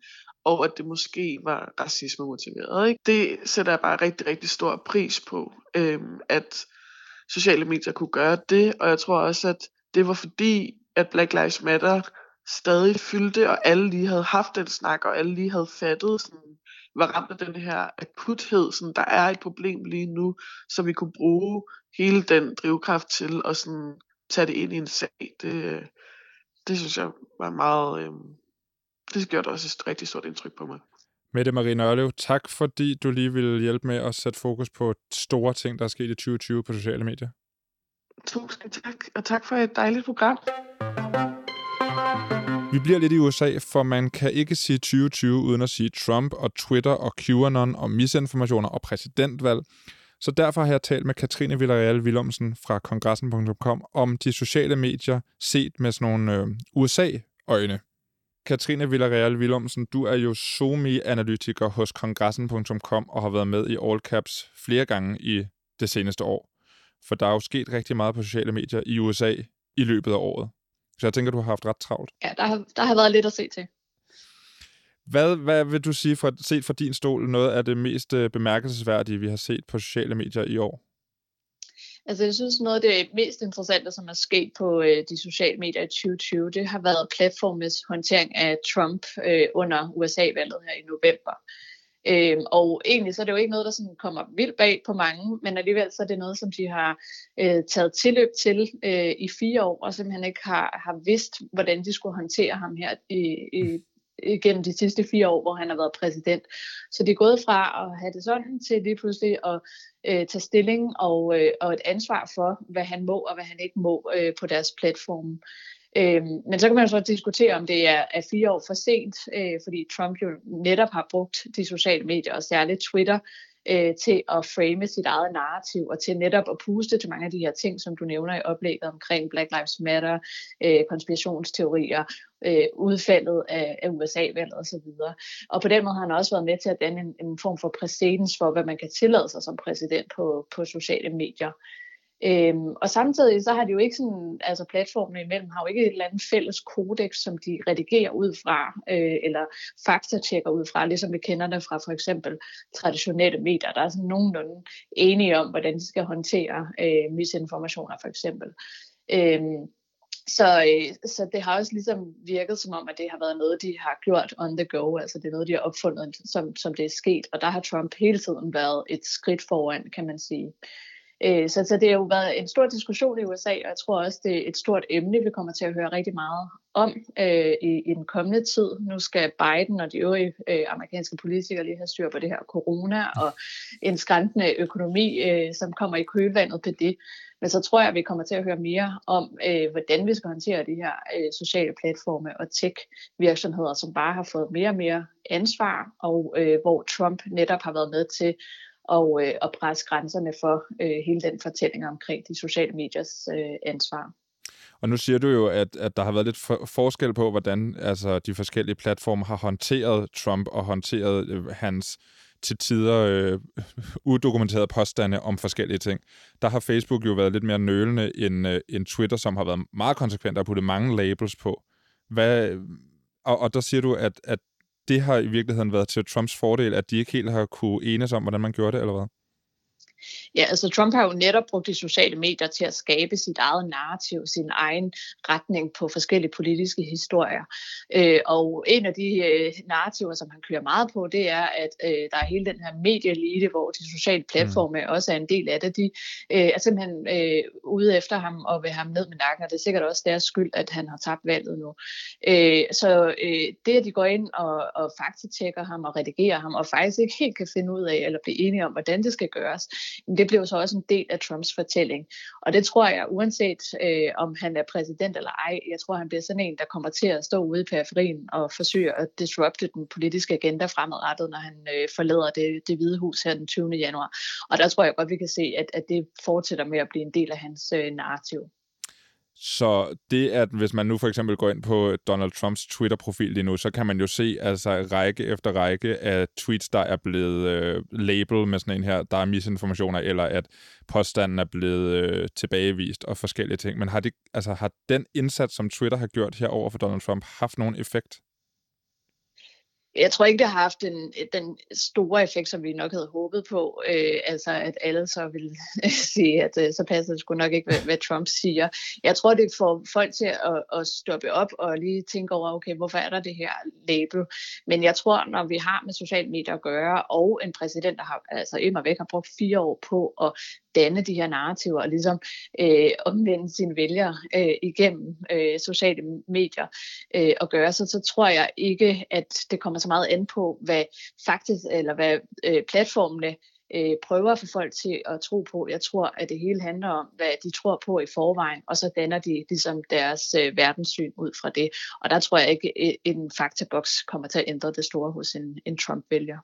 og at det måske var racisme motiveret. Ikke? Det sætter jeg bare rigtig, rigtig stor pris på, øhm, at sociale medier kunne gøre det, og jeg tror også, at det var fordi, at Black Lives Matter stadig fyldte, og alle lige havde haft den snak, og alle lige havde fattet sådan, var ramt af den her akuthed, sådan, der er et problem lige nu, så vi kunne bruge hele den drivkraft til at sådan, tage det ind i en sag. Det, det synes jeg var meget, øh, det gjorde også et rigtig stort indtryk på mig. Mette Marie Nørlev, tak fordi du lige ville hjælpe med at sætte fokus på store ting, der er sket i 2020 på sociale medier. Tusind tak, og tak for et dejligt program. Vi bliver lidt i USA, for man kan ikke sige 2020 uden at sige Trump og Twitter og QAnon og misinformationer og præsidentvalg. Så derfor har jeg talt med Katrine Villarreal Willumsen fra kongressen.com om de sociale medier set med sådan nogle øh, USA-øjne. Katrine Villarreal Willumsen, du er jo SOMI-analytiker hos kongressen.com og har været med i All Caps flere gange i det seneste år. For der er jo sket rigtig meget på sociale medier i USA i løbet af året. Så jeg tænker, du har haft ret travlt. Ja, der har, der har været lidt at se til. Hvad, hvad vil du sige, fra, set fra din stol, noget af det mest øh, bemærkelsesværdige, vi har set på sociale medier i år? Altså, jeg synes, noget af det mest interessante, som er sket på øh, de sociale medier i 2020, det har været platformens håndtering af Trump øh, under USA-valget her i november. Øh, og egentlig så er det jo ikke noget, der sådan kommer vildt bag på mange, men alligevel så er det noget, som de har øh, taget tilløb til øh, i fire år, og simpelthen ikke har, har vidst, hvordan de skulle håndtere ham her i, i, gennem de sidste fire år, hvor han har været præsident. Så de er gået fra at have det sådan til lige pludselig at øh, tage stilling og, øh, og et ansvar for, hvad han må og hvad han ikke må øh, på deres platform. Øh, men så kan man jo så diskutere, om det er, er fire år for sent, øh, fordi Trump jo netop har brugt de sociale medier, og særligt Twitter, øh, til at frame sit eget narrativ, og til netop at puste til mange af de her ting, som du nævner i oplægget omkring Black Lives Matter, øh, konspirationsteorier, øh, udfaldet af, af USA-valget osv. Og på den måde har han også været med til at danne en, en form for præcedens for, hvad man kan tillade sig som præsident på, på sociale medier. Øhm, og samtidig så har de jo ikke sådan, altså platformene imellem har jo ikke et eller andet fælles kodex, som de redigerer ud fra, øh, eller faktatjekker ud fra, ligesom vi kender det fra for eksempel traditionelle medier. Der er sådan nogenlunde enige om, hvordan de skal håndtere øh, misinformationer for eksempel. Øhm, så, øh, så det har også ligesom virket som om, at det har været noget, de har gjort on the go, altså det er noget, de har opfundet, som, som det er sket, og der har Trump hele tiden været et skridt foran, kan man sige. Øh, så, så det har jo været en stor diskussion i USA, og jeg tror også, det er et stort emne, vi kommer til at høre rigtig meget om øh, i, i den kommende tid. Nu skal Biden og de øvrige øh, amerikanske politikere lige have styr på det her corona og en skræntende økonomi, øh, som kommer i kølvandet på det. Men så tror jeg, at vi kommer til at høre mere om, øh, hvordan vi skal håndtere de her øh, sociale platforme og tech-virksomheder, som bare har fået mere og mere ansvar, og øh, hvor Trump netop har været med til og, øh, og presse grænserne for øh, hele den fortælling omkring de sociale mediers øh, ansvar. Og nu siger du jo, at, at der har været lidt for, forskel på, hvordan altså, de forskellige platforme har håndteret Trump og håndteret øh, hans til tider øh, udokumenterede påstande om forskellige ting. Der har Facebook jo været lidt mere nølende end, øh, end Twitter, som har været meget konsekvent og puttet mange labels på. Hvad, og, og der siger du, at, at det har i virkeligheden været til Trumps fordel, at de ikke helt har kunne enes om, hvordan man gjorde det, eller hvad? Ja, altså Trump har jo netop brugt de sociale medier til at skabe sit eget narrativ, sin egen retning på forskellige politiske historier. Øh, og en af de øh, narrativer, som han kører meget på, det er, at øh, der er hele den her medieelite, hvor de sociale platforme mm. også er en del af det. De øh, er simpelthen øh, ude efter ham og vil ham ned med nakken, og det er sikkert også deres skyld, at han har tabt valget nu. Øh, så øh, det, at de går ind og, og faktatjekker ham og redigerer ham, og faktisk ikke helt kan finde ud af, eller blive enige om, hvordan det skal gøres, det blev så også en del af Trumps fortælling. Og det tror jeg, uanset øh, om han er præsident eller ej, jeg tror, han bliver sådan en, der kommer til at stå ude i periferien og forsøge at disrupte den politiske agenda fremadrettet, når han øh, forlader det, det hvide hus her den 20. januar. Og der tror jeg godt, vi kan se, at, at det fortsætter med at blive en del af hans øh, narrativ. Så det, at hvis man nu for eksempel går ind på Donald Trumps Twitter-profil lige nu, så kan man jo se altså række efter række af tweets, der er blevet øh, label med sådan en her, der er misinformationer, eller at påstanden er blevet øh, tilbagevist og forskellige ting. Men har, det, altså, har den indsats, som Twitter har gjort her over for Donald Trump, haft nogen effekt? Jeg tror ikke, det har haft den, den store effekt, som vi nok havde håbet på. Øh, altså, at alle så vil sige, at øh, så passer det sgu nok ikke, hvad, hvad Trump siger. Jeg tror, det får folk til at, at stoppe op og lige tænke over, okay, hvorfor er der det her label? Men jeg tror, når vi har med sociale medier at gøre, og en præsident, der har altså immer væk har brugt fire år på at danne de her narrativer og ligesom øh, omvende sine vælgere øh, igennem øh, sociale medier øh, og gøre så, så tror jeg ikke, at det kommer så meget an på, hvad faktisk, eller hvad øh, platformene øh, prøver at få folk til at tro på. Jeg tror, at det hele handler om, hvad de tror på i forvejen, og så danner de ligesom deres øh, verdenssyn ud fra det. Og der tror jeg ikke, at en faktaboks kommer til at ændre det store hos en, en Trump-vælger.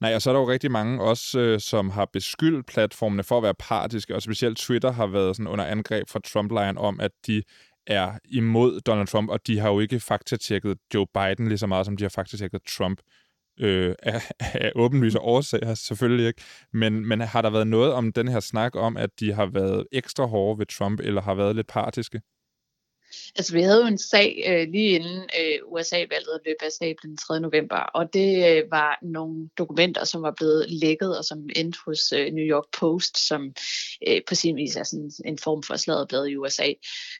Nej, og så er der jo rigtig mange også, øh, som har beskyldt platformene for at være partiske, og specielt Twitter har været sådan under angreb fra Trump-lejren om, at de er imod Donald Trump, og de har jo ikke faktatjekket Joe Biden lige så meget, som de har faktatjekket Trump. Øh, af, af åbenlyse årsager, selvfølgelig ikke. Men, men har der været noget om den her snak om, at de har været ekstra hårde ved Trump, eller har været lidt partiske? Altså, vi havde jo en sag øh, lige inden øh, USA-valget løb af stablen den 3. november, og det øh, var nogle dokumenter, som var blevet lækket, og som endte hos øh, New York Post, som øh, på sin vis er sådan en form for sladderblad i USA.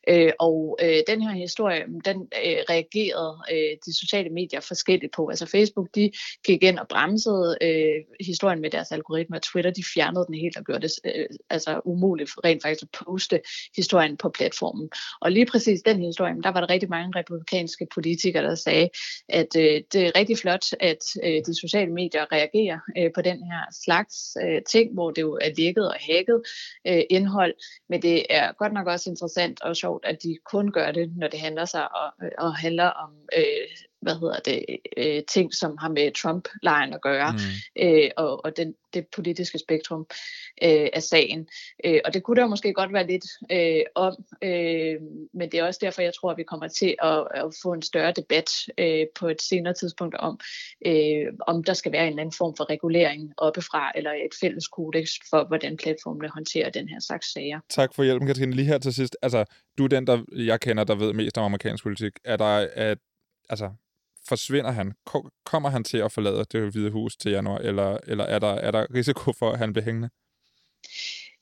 Øh, og øh, den her historie, den øh, reagerede øh, de sociale medier forskelligt på. Altså Facebook, de gik ind og bremsede øh, historien med deres algoritme, og Twitter, de fjernede den helt og gjorde det øh, altså umuligt rent faktisk at poste historien på platformen. Og lige præcis den historie, der var der rigtig mange republikanske politikere, der sagde, at øh, det er rigtig flot, at øh, de sociale medier reagerer øh, på den her slags øh, ting, hvor det jo er lækket og hacket øh, indhold, men det er godt nok også interessant og sjovt, at de kun gør det, når det handler sig og, øh, og handler om øh, hvad hedder det, øh, ting, som har med Trump-lejen at gøre, mm. øh, og, og den, det politiske spektrum øh, af sagen. Øh, og det kunne der måske godt være lidt øh, om, øh, men det er også derfor, jeg tror, at vi kommer til at, at få en større debat øh, på et senere tidspunkt om, øh, om der skal være en eller anden form for regulering oppefra, eller et fælles kodex for, hvordan platformene håndterer den her slags sager. Tak for hjælpen, Katrine. Lige her til sidst, altså, du er den, der jeg kender, der ved mest om amerikansk politik. Er der, at, altså, forsvinder han? Kommer han til at forlade det hvide hus til januar, eller, eller er, der, er der risiko for, at han bliver hængende?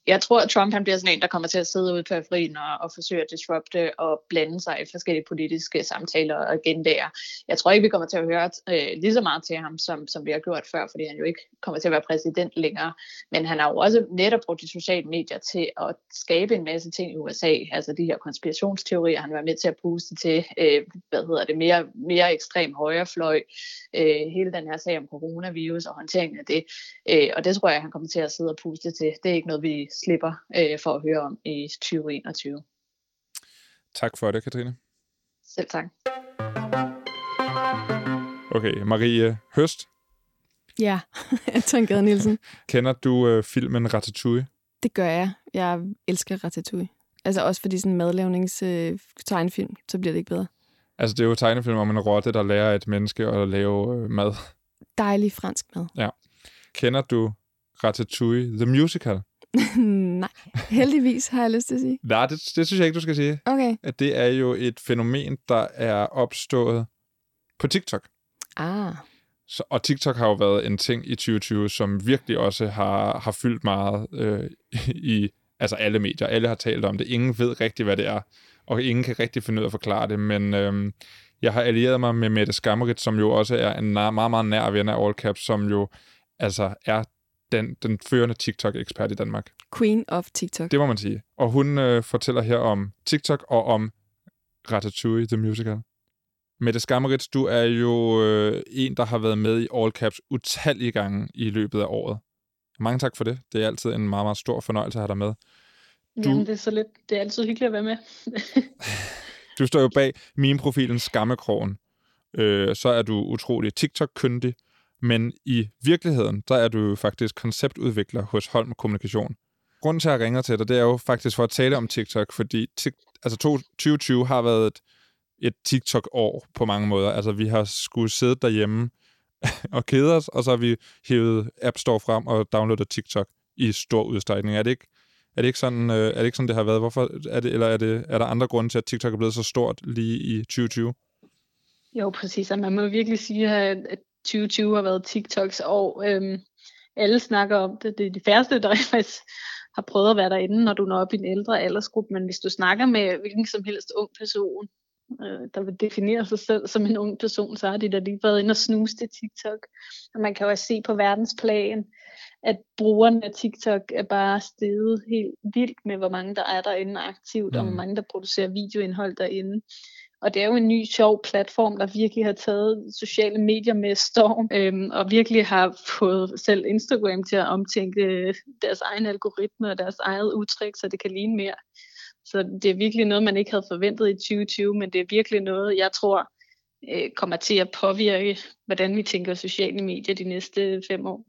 Jeg tror, at Trump han bliver sådan en, der kommer til at sidde ude på afrien og, og forsøge at disrupte og blande sig i forskellige politiske samtaler og agendaer. Jeg tror ikke, vi kommer til at høre øh, lige så meget til ham, som, som vi har gjort før, fordi han jo ikke kommer til at være præsident længere. Men han har jo også netop brugt de sociale medier til at skabe en masse ting i USA, altså de her konspirationsteorier, han var med til at puste til, øh, hvad hedder det, mere, mere ekstrem højrefløj, øh, hele den her sag om coronavirus og håndteringen af det. Øh, og det tror jeg, han kommer til at sidde og puste til. Det er ikke noget, vi slipper øh, for at høre om i 2021. Tak for det, Katrine. Selv tak. Okay, Marie Høst. Ja, Anton Gade Nielsen. Kender du øh, filmen Ratatouille? Det gør jeg. Jeg elsker Ratatouille. Altså også fordi sådan en madlavnings øh, tegnefilm, så bliver det ikke bedre. Altså, det er jo tegnefilm om en rotte, der lærer et menneske at lave øh, mad. Dejlig fransk mad. Ja. Kender du Ratatouille The Musical? Nej, heldigvis har jeg lyst til at sige. Nej, det, det synes jeg ikke, du skal sige. Okay. At det er jo et fænomen, der er opstået på TikTok. Ah, Så, og TikTok har jo været en ting i 2020, som virkelig også har, har fyldt meget øh, i altså alle medier. Alle har talt om det. Ingen ved rigtig, hvad det er, og ingen kan rigtig finde ud af at forklare det. Men øh, jeg har allieret mig med Mette Skammerit, som jo også er en nar- meget, meget nær ven af All Caps, som jo altså er den, den førende TikTok-ekspert i Danmark. Queen of TikTok. Det må man sige. Og hun øh, fortæller her om TikTok og om Ratatouille, The Musical. Mette Skammerits, du er jo øh, en, der har været med i All Caps utallige gange i løbet af året. Mange tak for det. Det er altid en meget, meget stor fornøjelse at have dig med. Du... Jamen, det er så lidt. Det er altid hyggeligt at være med. Du står jo bag min profilen Skammekrogen. Øh, så er du utrolig TikTok-kyndig, men i virkeligheden, der er du jo faktisk konceptudvikler hos Holm Kommunikation. Grunden til, at jeg ringer til dig, det er jo faktisk for at tale om TikTok, fordi tik- altså 2020 har været et, et TikTok-år på mange måder. Altså, vi har skulle sidde derhjemme og kede os, og så har vi hævet App Store frem og downloadet TikTok i stor udstrækning. Er det ikke, er det ikke, sådan, øh, er det, ikke sådan, det har været? Hvorfor er det, eller er, det, er der andre grunde til, at TikTok er blevet så stort lige i 2020? Jo, præcis. Og man må virkelig sige, at 2020 har været TikToks år. Øhm, alle snakker om det. Det er de færreste, der faktisk har prøvet at være derinde, når du når op i en ældre aldersgruppe. Men hvis du snakker med hvilken som helst ung person, øh, der vil definere sig selv som en ung person, så har de da lige været inde og snuse til TikTok. Og man kan jo også se på verdensplan, at brugerne af TikTok er bare steget helt vildt med, hvor mange der er derinde aktivt, mm. og hvor Mm. mange der producerer videoindhold derinde. Og det er jo en ny sjov platform, der virkelig har taget sociale medier med storm, øhm, og virkelig har fået selv Instagram til at omtænke øh, deres egen algoritme og deres eget udtryk, så det kan ligne mere. Så det er virkelig noget, man ikke havde forventet i 2020, men det er virkelig noget, jeg tror øh, kommer til at påvirke, hvordan vi tænker sociale medier de næste fem år.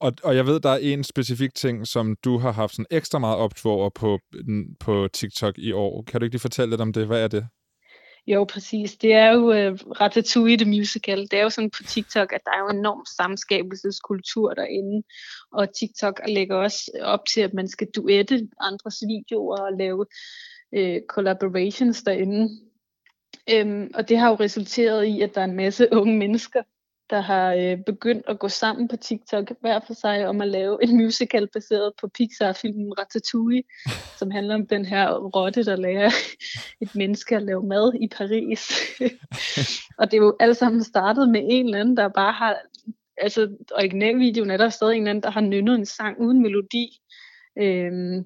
Og, og jeg ved, der er en specifik ting, som du har haft sådan ekstra meget optur over på, på TikTok i år. Kan du ikke lige fortælle lidt om det? Hvad er det? Jo, præcis. Det er jo øh, uh, Ratatouille the Musical. Det er jo sådan på TikTok, at der er jo en enorm samskabelseskultur derinde. Og TikTok lægger også op til, at man skal duette andres videoer og lave uh, collaborations derinde. Um, og det har jo resulteret i, at der er en masse unge mennesker, der har øh, begyndt at gå sammen på TikTok hver for sig om at lave en musical baseret på Pixar-filmen Ratatouille, som handler om den her rotte, der lærer et menneske at lave mad i Paris. og det er jo alle sammen startet med en eller anden, der bare har, altså originalvideoen er der stadig en eller anden, der har nynnet en sang uden melodi. Øhm,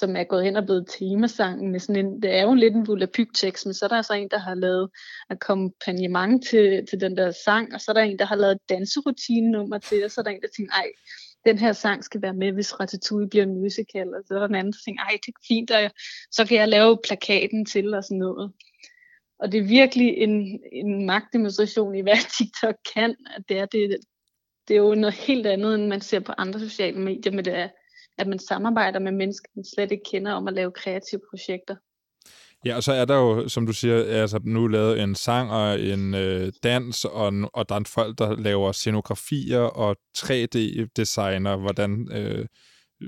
som er gået hen og blevet temasangen med sådan en, det er jo lidt en volapyk-tekst, men så er der så en, der har lavet akkompagnement til, til den der sang, og så er der en, der har lavet danserutinenummer danserutine-nummer til, og så er der en, der tænker, ej, den her sang skal være med, hvis Ratatouille bliver en musical, og så er der en anden, der tænker, ej, det er fint, og så kan jeg lave plakaten til, og sådan noget. Og det er virkelig en, en magtdemonstration i, hvad TikTok kan, at det er, det, det er jo noget helt andet, end man ser på andre sociale medier, men det er, at man samarbejder med mennesker, man slet ikke kender om at lave kreative projekter. Ja, og så er der jo, som du siger, altså nu lavet en sang og en øh, dans, og, og der er folk, der laver scenografier og 3D-designer, hvordan øh,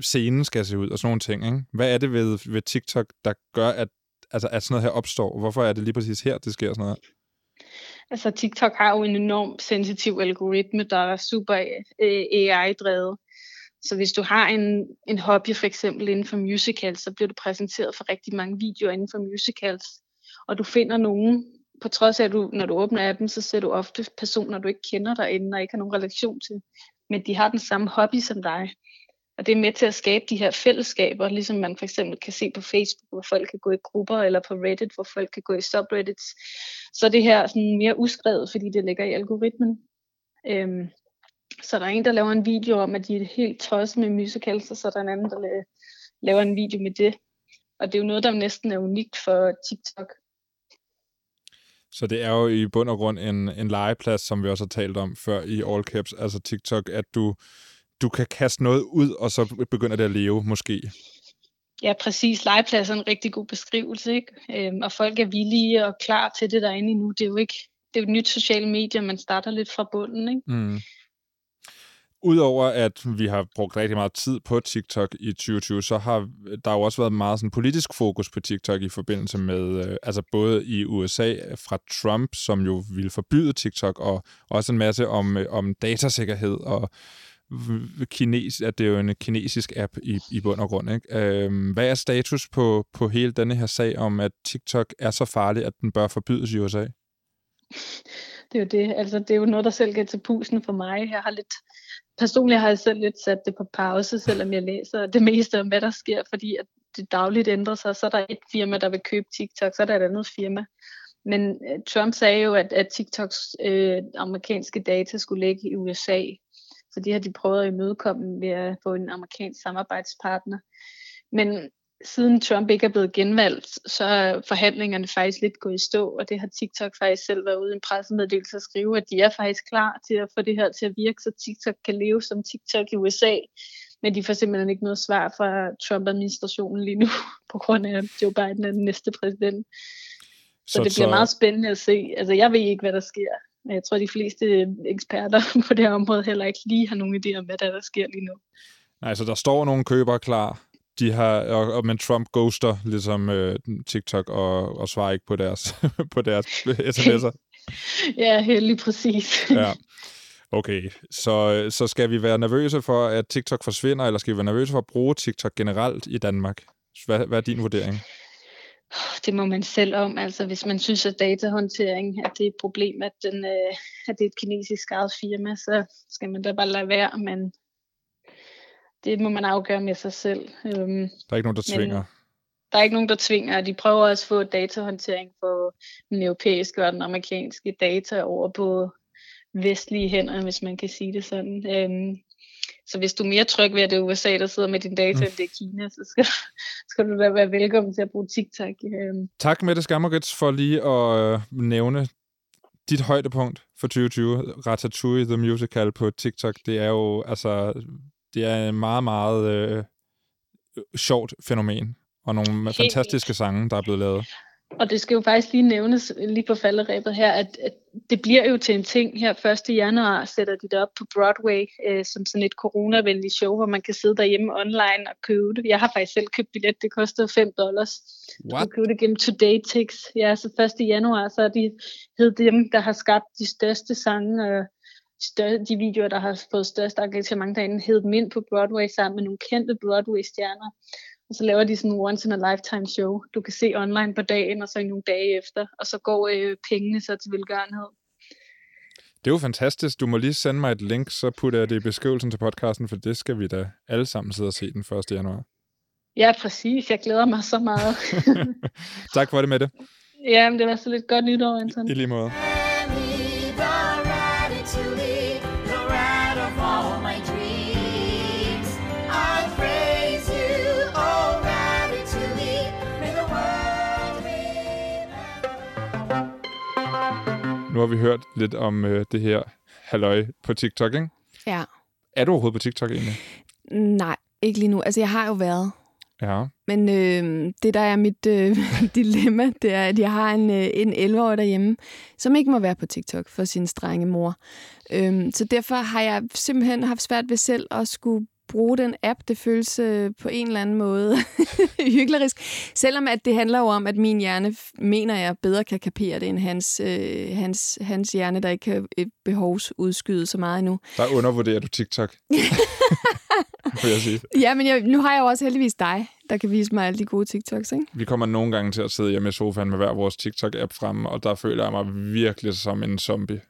scenen skal se ud og sådan nogle ting. Ikke? Hvad er det ved, ved TikTok, der gør, at, altså, at sådan noget her opstår? Hvorfor er det lige præcis her, det sker sådan noget? Altså TikTok har jo en enorm sensitiv algoritme, der er super øh, AI-drevet. Så hvis du har en, en hobby for eksempel inden for musicals, så bliver du præsenteret for rigtig mange videoer inden for musicals, og du finder nogen, på trods af at du, når du åbner appen, så ser du ofte personer, du ikke kender derinde og ikke har nogen relation til, men de har den samme hobby som dig. Og det er med til at skabe de her fællesskaber, ligesom man for eksempel kan se på Facebook, hvor folk kan gå i grupper, eller på Reddit, hvor folk kan gå i subreddits. Så det her sådan mere uskrevet, fordi det ligger i algoritmen. Øhm, så der er en, der laver en video om, at de er helt tosset med musicals, og så er der en anden, der laver en video med det. Og det er jo noget, der næsten er unikt for TikTok. Så det er jo i bund og grund en, en legeplads, som vi også har talt om før i All Caps, altså TikTok, at du, du kan kaste noget ud, og så begynder det at leve, måske. Ja, præcis. Legeplads er en rigtig god beskrivelse, ikke? Øhm, og folk er villige og klar til det derinde nu. Det er jo ikke det er jo et nyt socialt medie, man starter lidt fra bunden, ikke? Mm. Udover at vi har brugt rigtig meget tid på TikTok i 2020, så har der jo også været meget sådan politisk fokus på TikTok i forbindelse med, øh, altså både i USA øh, fra Trump, som jo ville forbyde TikTok, og også en masse om, øh, om datasikkerhed og kines, at det er jo en kinesisk app i, i bund og grund. Ikke? Øh, hvad er status på, på hele denne her sag om, at TikTok er så farlig, at den bør forbydes i USA? Det er jo det. Altså, det er jo noget, der selv kan til pusen for mig. Jeg har lidt, personligt har jeg selv lidt sat det på pause, selvom jeg læser det meste om, hvad der sker, fordi at det dagligt ændrer sig. Så er der et firma, der vil købe TikTok, så er der et andet firma. Men øh, Trump sagde jo, at, at TikToks øh, amerikanske data skulle ligge i USA. Så det har de prøvet at imødekomme ved at få en amerikansk samarbejdspartner. Men siden Trump ikke er blevet genvalgt, så er forhandlingerne faktisk lidt gået i stå, og det har TikTok faktisk selv været ude i en pressemeddelelse at skrive, at de er faktisk klar til at få det her til at virke, så TikTok kan leve som TikTok i USA. Men de får simpelthen ikke noget svar fra Trump-administrationen lige nu, på grund af, Joe Biden er den næste præsident. Så, så det bliver så... meget spændende at se. Altså, jeg ved ikke, hvad der sker. Jeg tror, de fleste eksperter på det her område heller ikke lige har nogen idé om, hvad der, der sker lige nu. Nej, så der står nogle købere klar, de har, og, og, men Trump ghoster ligesom øh, TikTok og, og svarer ikke på deres, på deres sms'er. ja, helt lige præcis. ja. Okay, så, så skal vi være nervøse for, at TikTok forsvinder, eller skal vi være nervøse for at bruge TikTok generelt i Danmark? Hvad, hvad er din vurdering? Det må man selv om. Altså, hvis man synes, at datahåndtering er det et problem, at, den, øh, at det er et kinesisk eget firma, så skal man da bare lade være. Men det må man afgøre med sig selv. Øhm, der er ikke nogen, der tvinger? Der er ikke nogen, der tvinger. De prøver også at få datahåndtering på den europæiske og den amerikanske data over på vestlige hænder, hvis man kan sige det sådan. Øhm, så hvis du er mere tryg ved, at det er USA, der sidder med din data, mm. end det er Kina, så skal, skal du da være velkommen til at bruge TikTok. Øhm. Tak, Mette Skammerits, for lige at øh, nævne dit højdepunkt for 2020, Ratatouille The Musical på TikTok. Det er jo altså det er en meget, meget øh, sjovt fænomen, og nogle Helt fantastiske sange, der er blevet lavet. Og det skal jo faktisk lige nævnes, lige på falderæbet her, at, at det bliver jo til en ting her 1. januar, sætter de det op på Broadway, øh, som sådan et coronavenligt show, hvor man kan sidde derhjemme online og købe det. Jeg har faktisk selv købt billet, det koster 5 dollars. Du kan købe det gennem Today Tix. Ja, så 1. januar, så er de hed dem, der har skabt de største sange, øh, større, de videoer, der har fået størst engagement derinde, hed dem ind på Broadway sammen med nogle kendte Broadway-stjerner. Og så laver de sådan en once in a lifetime show. Du kan se online på dagen, og så i nogle dage efter. Og så går øh, pengene så til velgørenhed. Det er jo fantastisk. Du må lige sende mig et link, så putter jeg det i beskrivelsen til podcasten, for det skal vi da alle sammen sidde og se den 1. januar. Ja, præcis. Jeg glæder mig så meget. tak for det, med det. Ja, men det var så lidt godt nytår, Anton. I lige måde. Nu har vi hørt lidt om øh, det her halløj på TikTok, ikke? Ja. Er du overhovedet på TikTok egentlig? Nej, ikke lige nu. Altså, jeg har jo været. Ja. Men øh, det, der er mit øh, dilemma, det er, at jeg har en, øh, en 11-årig derhjemme, som ikke må være på TikTok for sin strenge mor. Øh, så derfor har jeg simpelthen haft svært ved selv at skulle bruge den app. Det føles øh, på en eller anden måde hyggelig. Selvom at det handler jo om, at min hjerne, mener jeg, bedre kan kapere det end hans, øh, hans, hans hjerne, der ikke kan et behovsudskyde så meget endnu. Der undervurderer du TikTok. vil jeg sige. Ja, men jeg, nu har jeg jo også heldigvis dig, der kan vise mig alle de gode TikToks, ikke? Vi kommer nogle gange til at sidde hjemme i sofaen med hver vores TikTok-app fremme, og der føler jeg mig virkelig som en zombie.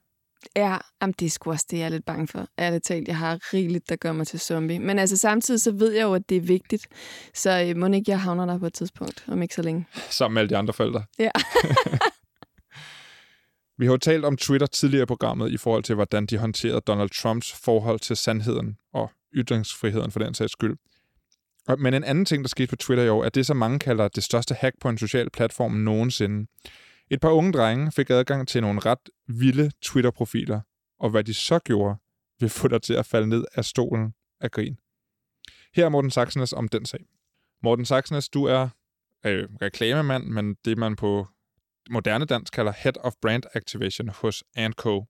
Ja, jamen det er sgu også det, jeg er lidt bange for. Ærligt talt, jeg har rigeligt, der gør mig til zombie. Men altså samtidig så ved jeg jo, at det er vigtigt. Så øh, må ikke jeg havner der på et tidspunkt, om ikke så længe. Sammen med alle de andre forældre. Ja. Vi har jo talt om Twitter tidligere i programmet i forhold til, hvordan de håndterede Donald Trumps forhold til sandheden og ytringsfriheden for den sags skyld. Men en anden ting, der skete på Twitter i år, er det, som mange kalder det største hack på en social platform nogensinde. Et par unge drenge fik adgang til nogle ret vilde Twitter-profiler, og hvad de så gjorde, vil få dig til at falde ned af stolen af grin. Her er Morten Saxnes om den sag. Morten Saxnes, du er øh, reklamemand, men det man på moderne dansk kalder Head of Brand Activation hos Co.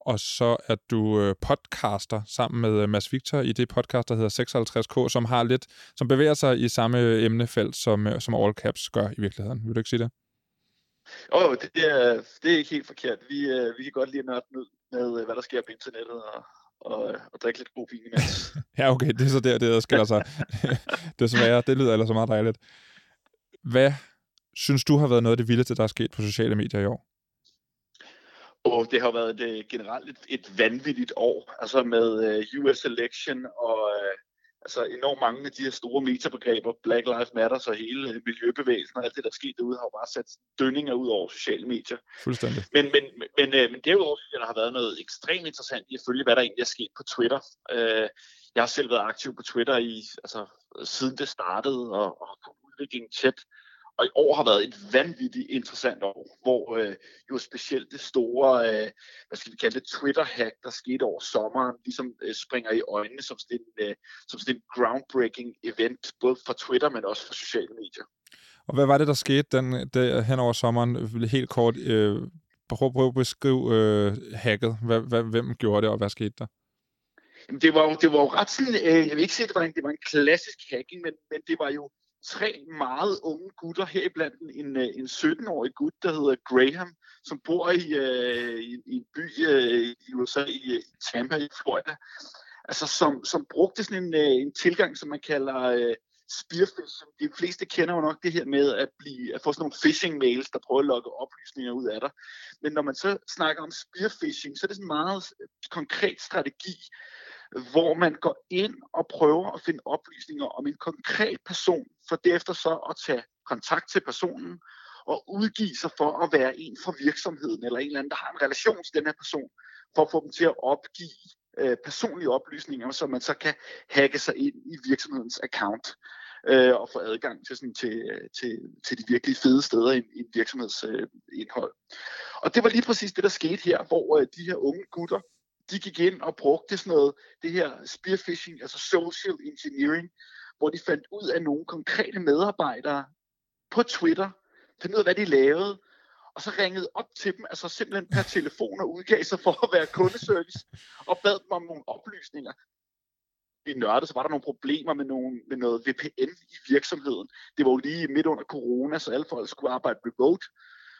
Og så er du øh, podcaster sammen med øh, Mads Victor i det podcast, der hedder 56K, som har lidt, som bevæger sig i samme øh, emnefelt, som, øh, som All Caps gør i virkeligheden. Vil du ikke sige det? Åh, oh, det, er, det er ikke helt forkert. Vi, uh, vi kan godt lide at nørde ned med, hvad der sker på internettet, og, og, og drikke lidt god vin imens. ja, okay, det er så der, det der skiller sig. Desværre, det lyder ellers så meget dejligt. Hvad synes du har været noget af det vildeste, der er sket på sociale medier i år? Og det har været et, generelt et, et vanvittigt år, altså med uh, US election og uh, altså enormt mange af de her store metabegreber, Black Lives Matter, så hele miljøbevægelsen og alt det, der er sket derude, har jo bare sat dønninger ud over sociale medier. Fuldstændig. Men, men, men, øh, men derudover synes jeg, der har været noget ekstremt interessant i at følge, hvad der egentlig er sket på Twitter. Øh, jeg har selv været aktiv på Twitter i, altså, siden det startede, og, og udviklingen tæt. Og i år har været et vanvittigt interessant år, hvor øh, jo specielt det store, øh, hvad skal vi kalde det, Twitter-hack, der skete over sommeren, ligesom øh, springer i øjnene som sådan en, øh, som sådan en groundbreaking event, både for Twitter, men også for sociale medier. Og hvad var det, der skete den, det, hen over sommeren? Helt kort, øh, prøv, prøv at beskrive øh, hacket. Hvad, hvad, hvem gjorde det, og hvad skete der? det var jo, det var jo ret sådan, øh, jeg vil ikke sige, at det var en, det var en klassisk hacking, men, men det var jo tre meget unge gutter, heriblandt en, en øh, 17-årig gut, der hedder Graham, som bor i, øh, i, i en by øh, i USA, i, øh, i Tampa i Florida, altså som, som brugte sådan en, øh, en tilgang, som man kalder øh, spearfishing. De fleste kender jo nok det her med at, blive, at få sådan nogle phishing mails, der prøver at lokke oplysninger ud af dig. Men når man så snakker om spearfishing, så er det sådan en meget øh, konkret strategi, hvor man går ind og prøver at finde oplysninger om en konkret person, for derefter så at tage kontakt til personen og udgive sig for at være en fra virksomheden, eller en eller anden, der har en relation til den her person, for at få dem til at opgive øh, personlige oplysninger, så man så kan hacke sig ind i virksomhedens account øh, og få adgang til, sådan, til, øh, til, til de virkelig fede steder i, i en virksomheds øh, indhold. Og det var lige præcis det, der skete her, hvor øh, de her unge gutter, de gik ind og brugte sådan noget, det her spearfishing, altså social engineering, hvor de fandt ud af nogle konkrete medarbejdere på Twitter, fandt ud af, hvad de lavede, og så ringede op til dem, altså simpelthen per telefon og udgav sig for at være kundeservice, og bad dem om nogle oplysninger. Vi nørdede, så var der nogle problemer med, nogle, med noget VPN i virksomheden. Det var jo lige midt under corona, så alle folk skulle arbejde remote.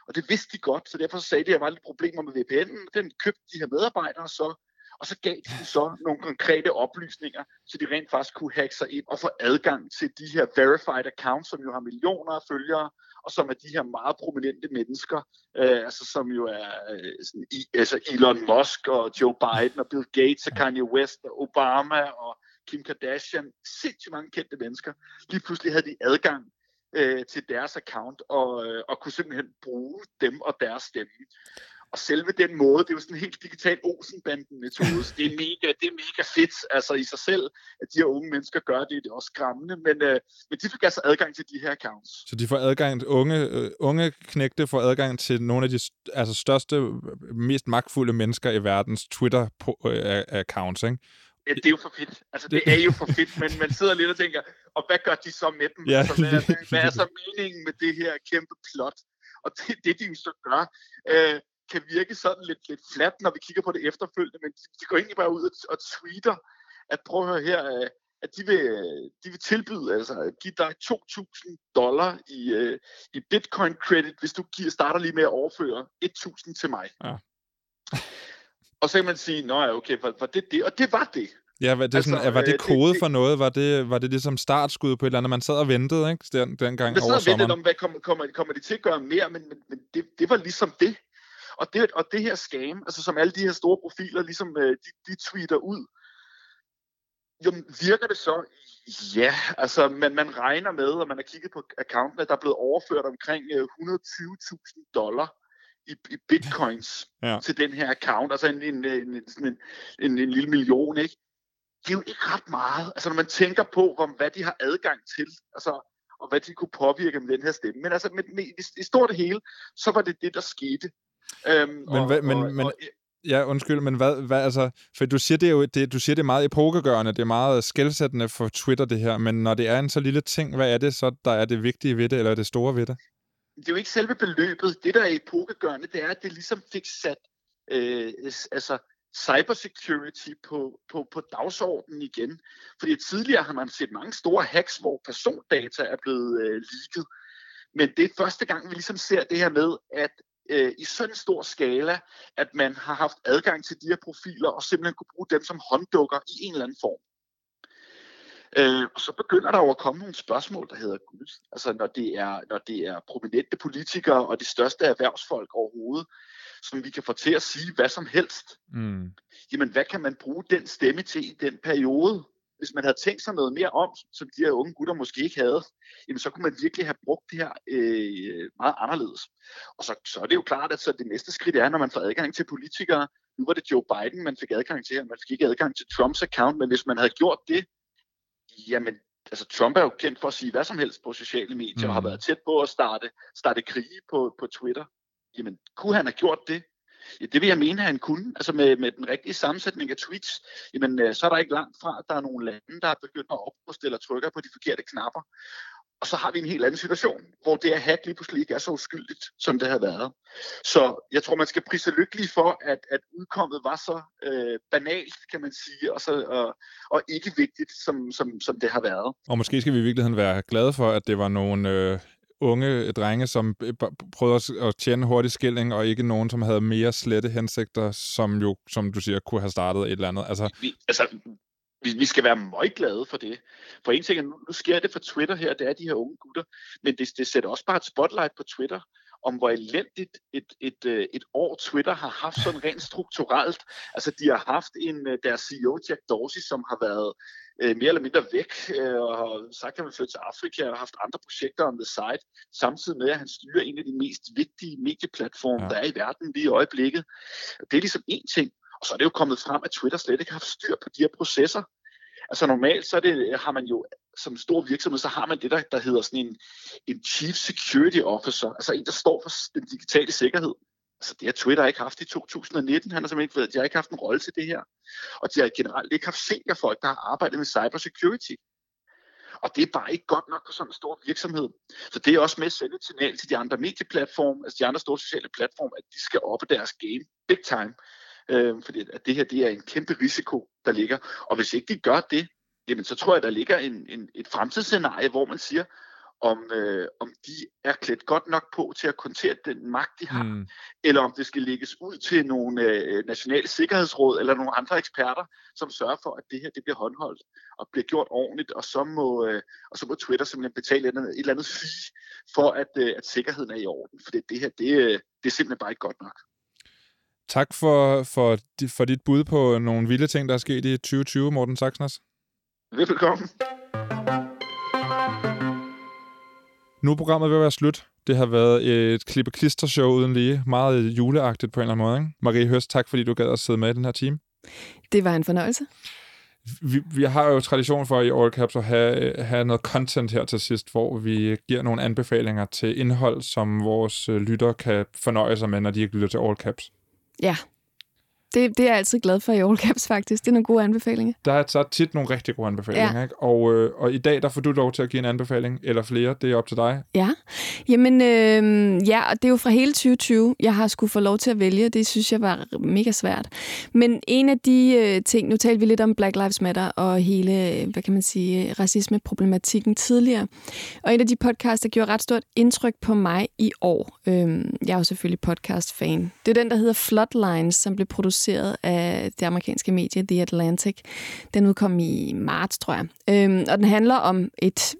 Og det vidste de godt, så derfor sagde de, at der var lidt problemer med VPN'en. Den købte de her medarbejdere så, og så gav de så nogle konkrete oplysninger, så de rent faktisk kunne hacke sig ind og få adgang til de her verified accounts, som jo har millioner af følgere, og som er de her meget prominente mennesker, øh, altså som jo er øh, sådan, i, altså Elon Musk og Joe Biden og Bill Gates og Kanye West og Obama og Kim Kardashian, sindssygt mange kendte mennesker. Lige pludselig havde de adgang øh, til deres account og, øh, og kunne simpelthen bruge dem og deres stemme. Og selve den måde, det er jo sådan en helt digital Olsenbanden-metode, det er mega, det er mega fedt altså i sig selv, at de her unge mennesker gør det, det er også skræmmende, men, øh, men de fik altså adgang til de her accounts. Så de får adgang, unge, øh, unge knægte får adgang til nogle af de altså største, mest magtfulde mennesker i verdens Twitter-accounts, øh, ikke? Ja, det er jo for fedt. Altså, det er jo for fedt, men man sidder lidt og tænker, og hvad gør de så med dem? Ja, altså, hvad, hvad, hvad er så meningen med det her kæmpe plot? Og det, det de jo så gør, øh, kan virke sådan lidt, lidt flat, når vi kigger på det efterfølgende, men de, de går egentlig bare ud og, og tweeter, at prøv at høre her, øh, at de vil, de vil tilbyde, altså give dig 2.000 dollar i, øh, i bitcoin credit, hvis du giver, starter lige med at overføre 1.000 til mig. Ja. Og så kan man sige, nå ja, okay, var, var det det? Og det var det. Ja, var det, altså, sådan, var det kode det, for noget? Var det, var det ligesom startskud på et eller andet? Man sad og ventede, ikke? Den, dengang over sommeren. Man sad og om, hvad kommer, kommer, kommer de til at gøre mere? Men, men, men det, det var ligesom det. Og det, og det her scam, altså som alle de her store profiler, ligesom de, de tweeter ud, jo, virker det så? Ja, altså man, man regner med, og man har kigget på accounten, at der er blevet overført omkring 120.000 dollar i, i bitcoins ja. til den her account, altså en, en, en, en, en, en lille million, ikke? Det er jo ikke ret meget, altså når man tænker på, om, hvad de har adgang til, altså, og hvad de kunne påvirke med den her stemme. Men altså, med, med, i, i stort det hele, så var det det, der skete. Øhm, men, og, hvad, men, og, men, og, Ja, undskyld, men hvad, hvad altså, for du siger, det er jo, det, du siger, det er meget epokegørende, det er meget skældsættende for Twitter, det her, men når det er en så lille ting, hvad er det så, der er det vigtige ved det, eller er det store ved det? Det er jo ikke selve beløbet. Det, der er epokegørende, det er, at det ligesom fik sat øh, altså, cybersecurity på, på, på dagsordenen igen. Fordi tidligere har man set mange store hacks, hvor persondata er blevet øh, leaget. Men det er første gang, vi ligesom ser det her med, at øh, i sådan en stor skala, at man har haft adgang til de her profiler og simpelthen kunne bruge dem som hånddukker i en eller anden form. Øh, og så begynder der jo at komme nogle spørgsmål, der hedder Gud. Altså når det er, når det er prominente politikere og de største erhvervsfolk overhovedet, som vi kan få til at sige hvad som helst. Mm. Jamen hvad kan man bruge den stemme til i den periode? hvis man havde tænkt sig noget mere om, som de her unge gutter måske ikke havde, jamen så kunne man virkelig have brugt det her øh, meget anderledes. Og så, så er det jo klart, at så det næste skridt er, når man får adgang til politikere. Nu var det Joe Biden, man fik adgang til, og man fik ikke adgang til Trumps account, men hvis man havde gjort det, jamen altså Trump er jo kendt for at sige hvad som helst på sociale medier, mm. og har mm. været tæt på at starte, starte krige på, på Twitter. Jamen, kunne han have gjort det? Ja, det vil jeg mene, at han kunne. Altså med, med den rigtige sammensætning af tweets, jamen, øh, så er der ikke langt fra, at der er nogle lande, der er begyndt at opstille og trykker på de forkerte knapper. Og så har vi en helt anden situation, hvor det at hack lige pludselig ikke er så uskyldigt, som det har været. Så jeg tror, man skal prise lykkelig for, at, at udkommet var så øh, banalt, kan man sige, og, så, og, og ikke vigtigt, som, som, som det har været. Og måske skal vi i virkeligheden være glade for, at det var nogle øh, unge drenge, som prøvede at tjene hurtig skilling, og ikke nogen, som havde mere slette hensigter, som jo, som du siger, kunne have startet et eller andet. Altså, vi, altså, vi, vi skal være meget glade for det. For en ting, nu, nu sker det for Twitter her, det er de her unge gutter, men det, det sætter også bare et spotlight på Twitter, om hvor elendigt et, et, et, øh, et år Twitter har haft sådan rent strukturelt. Altså de har haft en, øh, deres CEO Jack Dorsey, som har været øh, mere eller mindre væk øh, og har sagt, at han vil flytte til Afrika og har haft andre projekter on the side, samtidig med, at han styrer en af de mest vigtige medieplatforme, ja. der er i verden lige i øjeblikket. Det er ligesom en ting. Og så er det jo kommet frem, at Twitter slet ikke har haft styr på de her processer. Altså normalt så er det, har man jo som stor virksomhed, så har man det, der, der hedder sådan en, en Chief Security Officer, altså en, der står for den digitale sikkerhed. Altså det har Twitter ikke haft i 2019. Han har simpelthen ikke, de har ikke haft en rolle til det her. Og de har generelt ikke haft seniorfolk, der har arbejdet med cybersecurity. Og det er bare ikke godt nok for sådan en stor virksomhed. Så det er også med at sende et signal til de andre medieplatforme, altså de andre store sociale platforme, at de skal op deres game big time. Øh, fordi at det her det er en kæmpe risiko, der ligger. Og hvis ikke de gør det, jamen så tror jeg, der ligger en, en, et fremtidsscenarie, hvor man siger, om, øh, om de er klædt godt nok på til at kontere den magt, de har, mm. eller om det skal lægges ud til nogle øh, nationale sikkerhedsråd eller nogle andre eksperter, som sørger for, at det her det bliver håndholdt og bliver gjort ordentligt, og så må, øh, og så må Twitter simpelthen betale et, et eller andet fee for, at, øh, at sikkerheden er i orden. For det, det her, det, øh, det er simpelthen bare ikke godt nok. Tak for, for, for dit bud på nogle vilde ting, der er sket i 2020, Morten Saxners. Velkommen. Nu er programmet ved at være slut. Det har været et klippe klister show uden lige. Meget juleagtigt på en eller anden måde. Ikke? Marie Høst, tak fordi du gad at sidde med i den her team. Det var en fornøjelse. Vi, vi har jo tradition for i All Caps at have, have noget content her til sidst, hvor vi giver nogle anbefalinger til indhold, som vores lytter kan fornøje sig med, når de ikke lytter til All Caps. Ja, Det, det er jeg altid glad for i All Caps, faktisk. Det er nogle gode anbefalinger. Der er så tit nogle rigtig gode anbefalinger, ja. ikke? Og, øh, og i dag, der får du lov til at give en anbefaling, eller flere, det er op til dig. Ja, jamen øh, ja, og det er jo fra hele 2020, jeg har skulle få lov til at vælge. Det synes jeg var mega svært. Men en af de øh, ting, nu talte vi lidt om Black Lives Matter og hele, hvad kan man sige, racisme-problematikken tidligere. Og en af de podcasts, der gjorde ret stort indtryk på mig i år, øh, jeg er jo selvfølgelig podcast-fan, det er den, der hedder Floodlines, som blev produceret af det amerikanske medie The Atlantic. Den udkom i marts, tror jeg. Øhm, og den handler om et,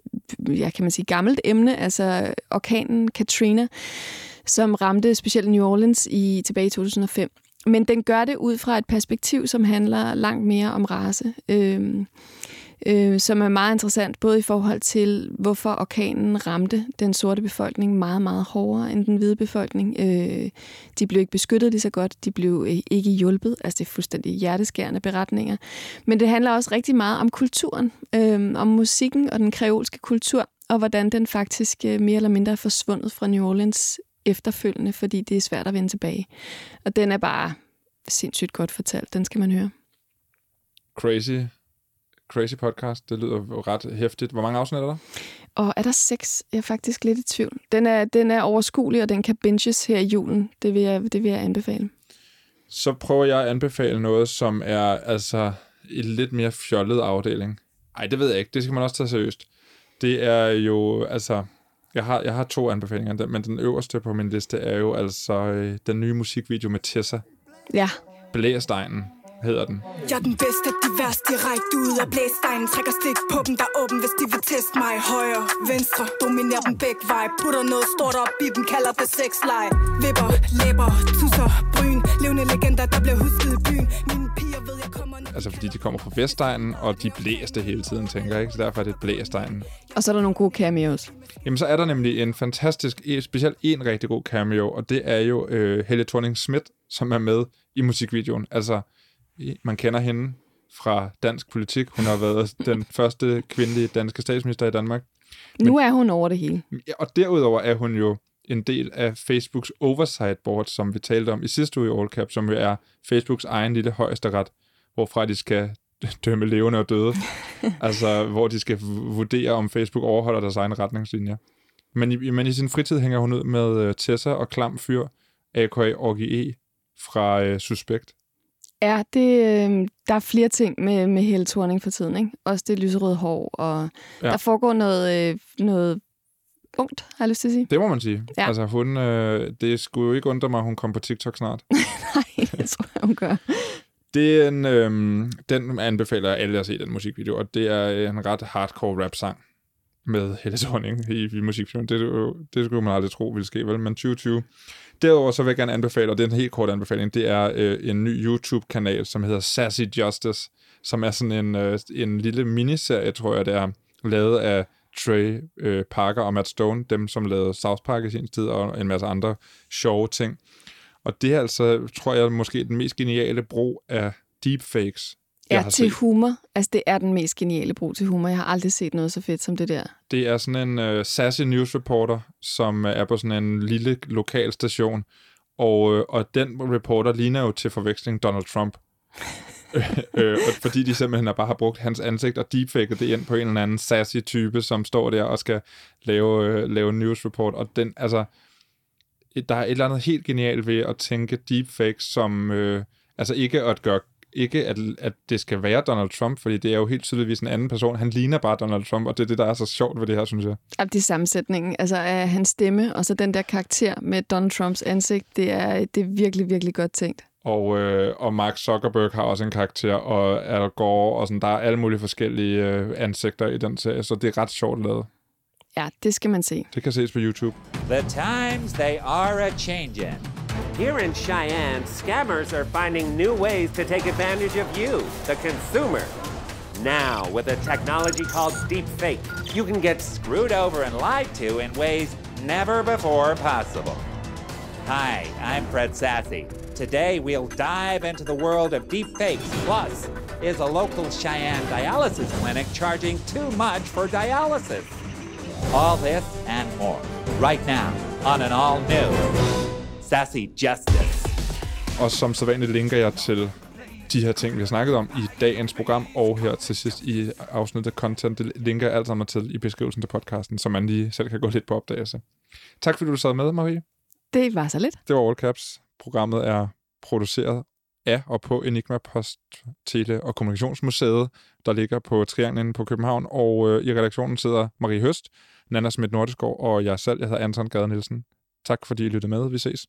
ja, kan man sige, gammelt emne, altså orkanen Katrina, som ramte specielt New Orleans i tilbage i 2005. Men den gør det ud fra et perspektiv, som handler langt mere om race. Øhm, øh, som er meget interessant, både i forhold til, hvorfor orkanen ramte den sorte befolkning meget, meget hårdere end den hvide befolkning. Øh, de blev ikke beskyttet lige så godt, de blev øh, ikke hjulpet, altså det er fuldstændig hjerteskærende beretninger. Men det handler også rigtig meget om kulturen, øh, om musikken og den kreolske kultur, og hvordan den faktisk øh, mere eller mindre er forsvundet fra New Orleans efterfølgende, fordi det er svært at vende tilbage. Og den er bare sindssygt godt fortalt. Den skal man høre. Crazy crazy podcast. Det lyder ret hæftigt. Hvor mange afsnit er der? Og er der seks? Jeg er faktisk lidt i tvivl. Den er, den er overskuelig, og den kan binges her i julen. Det vil jeg, det vil jeg anbefale. Så prøver jeg at anbefale noget, som er altså en lidt mere fjollet afdeling. Nej, det ved jeg ikke. Det skal man også tage seriøst. Det er jo, altså... Jeg har, jeg har to anbefalinger, men den øverste på min liste er jo altså øh, den nye musikvideo med Tessa. Ja. Blæstegnen hedder den. Jeg er den bedste, de værste, direkte ud af blæstegnen Trækker stik på dem, der er åben, hvis de vil teste mig Højre, venstre, dominerer dem begge vej Putter noget stort op i dem, kalder det sexleje Vipper, læber, tusser, bryn Levende legender, der bliver husket i byen Mine piger ved, jeg kommer ned Altså fordi de kommer fra Vestegnen, og de blæste hele tiden, tænker jeg ikke? Så derfor er det blæstegnen. Og så er der nogle gode cameos. Jamen så er der nemlig en fantastisk, specielt en rigtig god cameo, og det er jo øh, Helle thorning Schmidt, som er med i musikvideoen. Altså man kender hende fra dansk politik. Hun har været den første kvindelige danske statsminister i Danmark. Men, nu er hun over det hele. Og derudover er hun jo en del af Facebooks oversight board, som vi talte om i sidste uge i All Cap, som jo er Facebooks egen lille højesteret, hvorfra de skal dømme levende og døde. altså, hvor de skal vurdere, om Facebook overholder deres egne retningslinjer. Men i, men i sin fritid hænger hun ud med uh, Tessa og Klam Fyr, a.k.a. E fra uh, Suspekt. Ja, det, øh, der er flere ting med, med Helle Thorning for tiden. Ikke? Også det lyserøde hår, og ja. der foregår noget, øh, noget ungt, har jeg lyst til at sige. Det må man sige. Ja. Altså, hun, øh, det skulle jo ikke undre mig, at hun kommer på TikTok snart. Nej, det tror jeg, hun gør. Det er en, øh, den anbefaler alle at se, den musikvideo, og det er en ret hardcore rap-sang med Helle Thorning i, i musikvideoen. Det, det skulle man aldrig tro ville ske, vel? Men 2020 Derudover så vil jeg gerne anbefale, og det er en helt kort anbefaling, det er øh, en ny YouTube-kanal, som hedder Sassy Justice, som er sådan en, øh, en lille miniserie, tror jeg, det er, lavet af Trey øh, Parker og Matt Stone, dem som lavede South Park i sin tid, og en masse andre sjove ting. Og det er altså, tror jeg, måske den mest geniale brug af deepfakes, Ja, til set. humor. Altså, det er den mest geniale brug til humor. Jeg har aldrig set noget så fedt som det der. Det er sådan en uh, sassy news reporter, som uh, er på sådan en lille lokal station, og, uh, og den reporter ligner jo til forveksling Donald Trump. øh, fordi de simpelthen bare har brugt hans ansigt og deepfaket det ind på en eller anden sassy type, som står der og skal lave, øh, lave en news report. Og den, altså, der er et eller andet helt genialt ved at tænke deepfake som, øh, altså ikke at gøre ikke, at, at det skal være Donald Trump, fordi det er jo helt tydeligvis en anden person. Han ligner bare Donald Trump, og det er det, der er så sjovt ved det her, synes jeg. Ja, det er sammensætningen. Altså af hans stemme, og så den der karakter med Donald Trumps ansigt, det er, det er virkelig, virkelig godt tænkt. Og, øh, og Mark Zuckerberg har også en karakter, og Al Gore, og sådan, der er alle mulige forskellige øh, ansigter i den serie, så det er ret sjovt lavet. Ja, det skal man se. Det kan ses på YouTube. The times they are a changing. Here in Cheyenne, scammers are finding new ways to take advantage of you, the consumer. Now, with a technology called deepfake, you can get screwed over and lied to in ways never before possible. Hi, I'm Fred Sassy. Today, we'll dive into the world of deepfakes. Plus, is a local Cheyenne dialysis clinic charging too much for dialysis? All this and more right now on an all new Sassy Justice. Og som sædvanligt linker jeg til de her ting, vi har snakket om i dagens program, og her til sidst i afsnittet content, det linker jeg alt sammen til i beskrivelsen til podcasten, så man lige selv kan gå lidt på opdagelse. Tak fordi du sad med, Marie. Det var så lidt. Det var All Caps. Programmet er produceret af og på Enigma Post, Tele- og Kommunikationsmuseet, der ligger på Trianglen på København. Og øh, i redaktionen sidder Marie Høst, Nana Schmidt Nordeskov og jeg selv. Jeg hedder Anton Gade Nielsen. Tak fordi I lyttede med. Vi ses.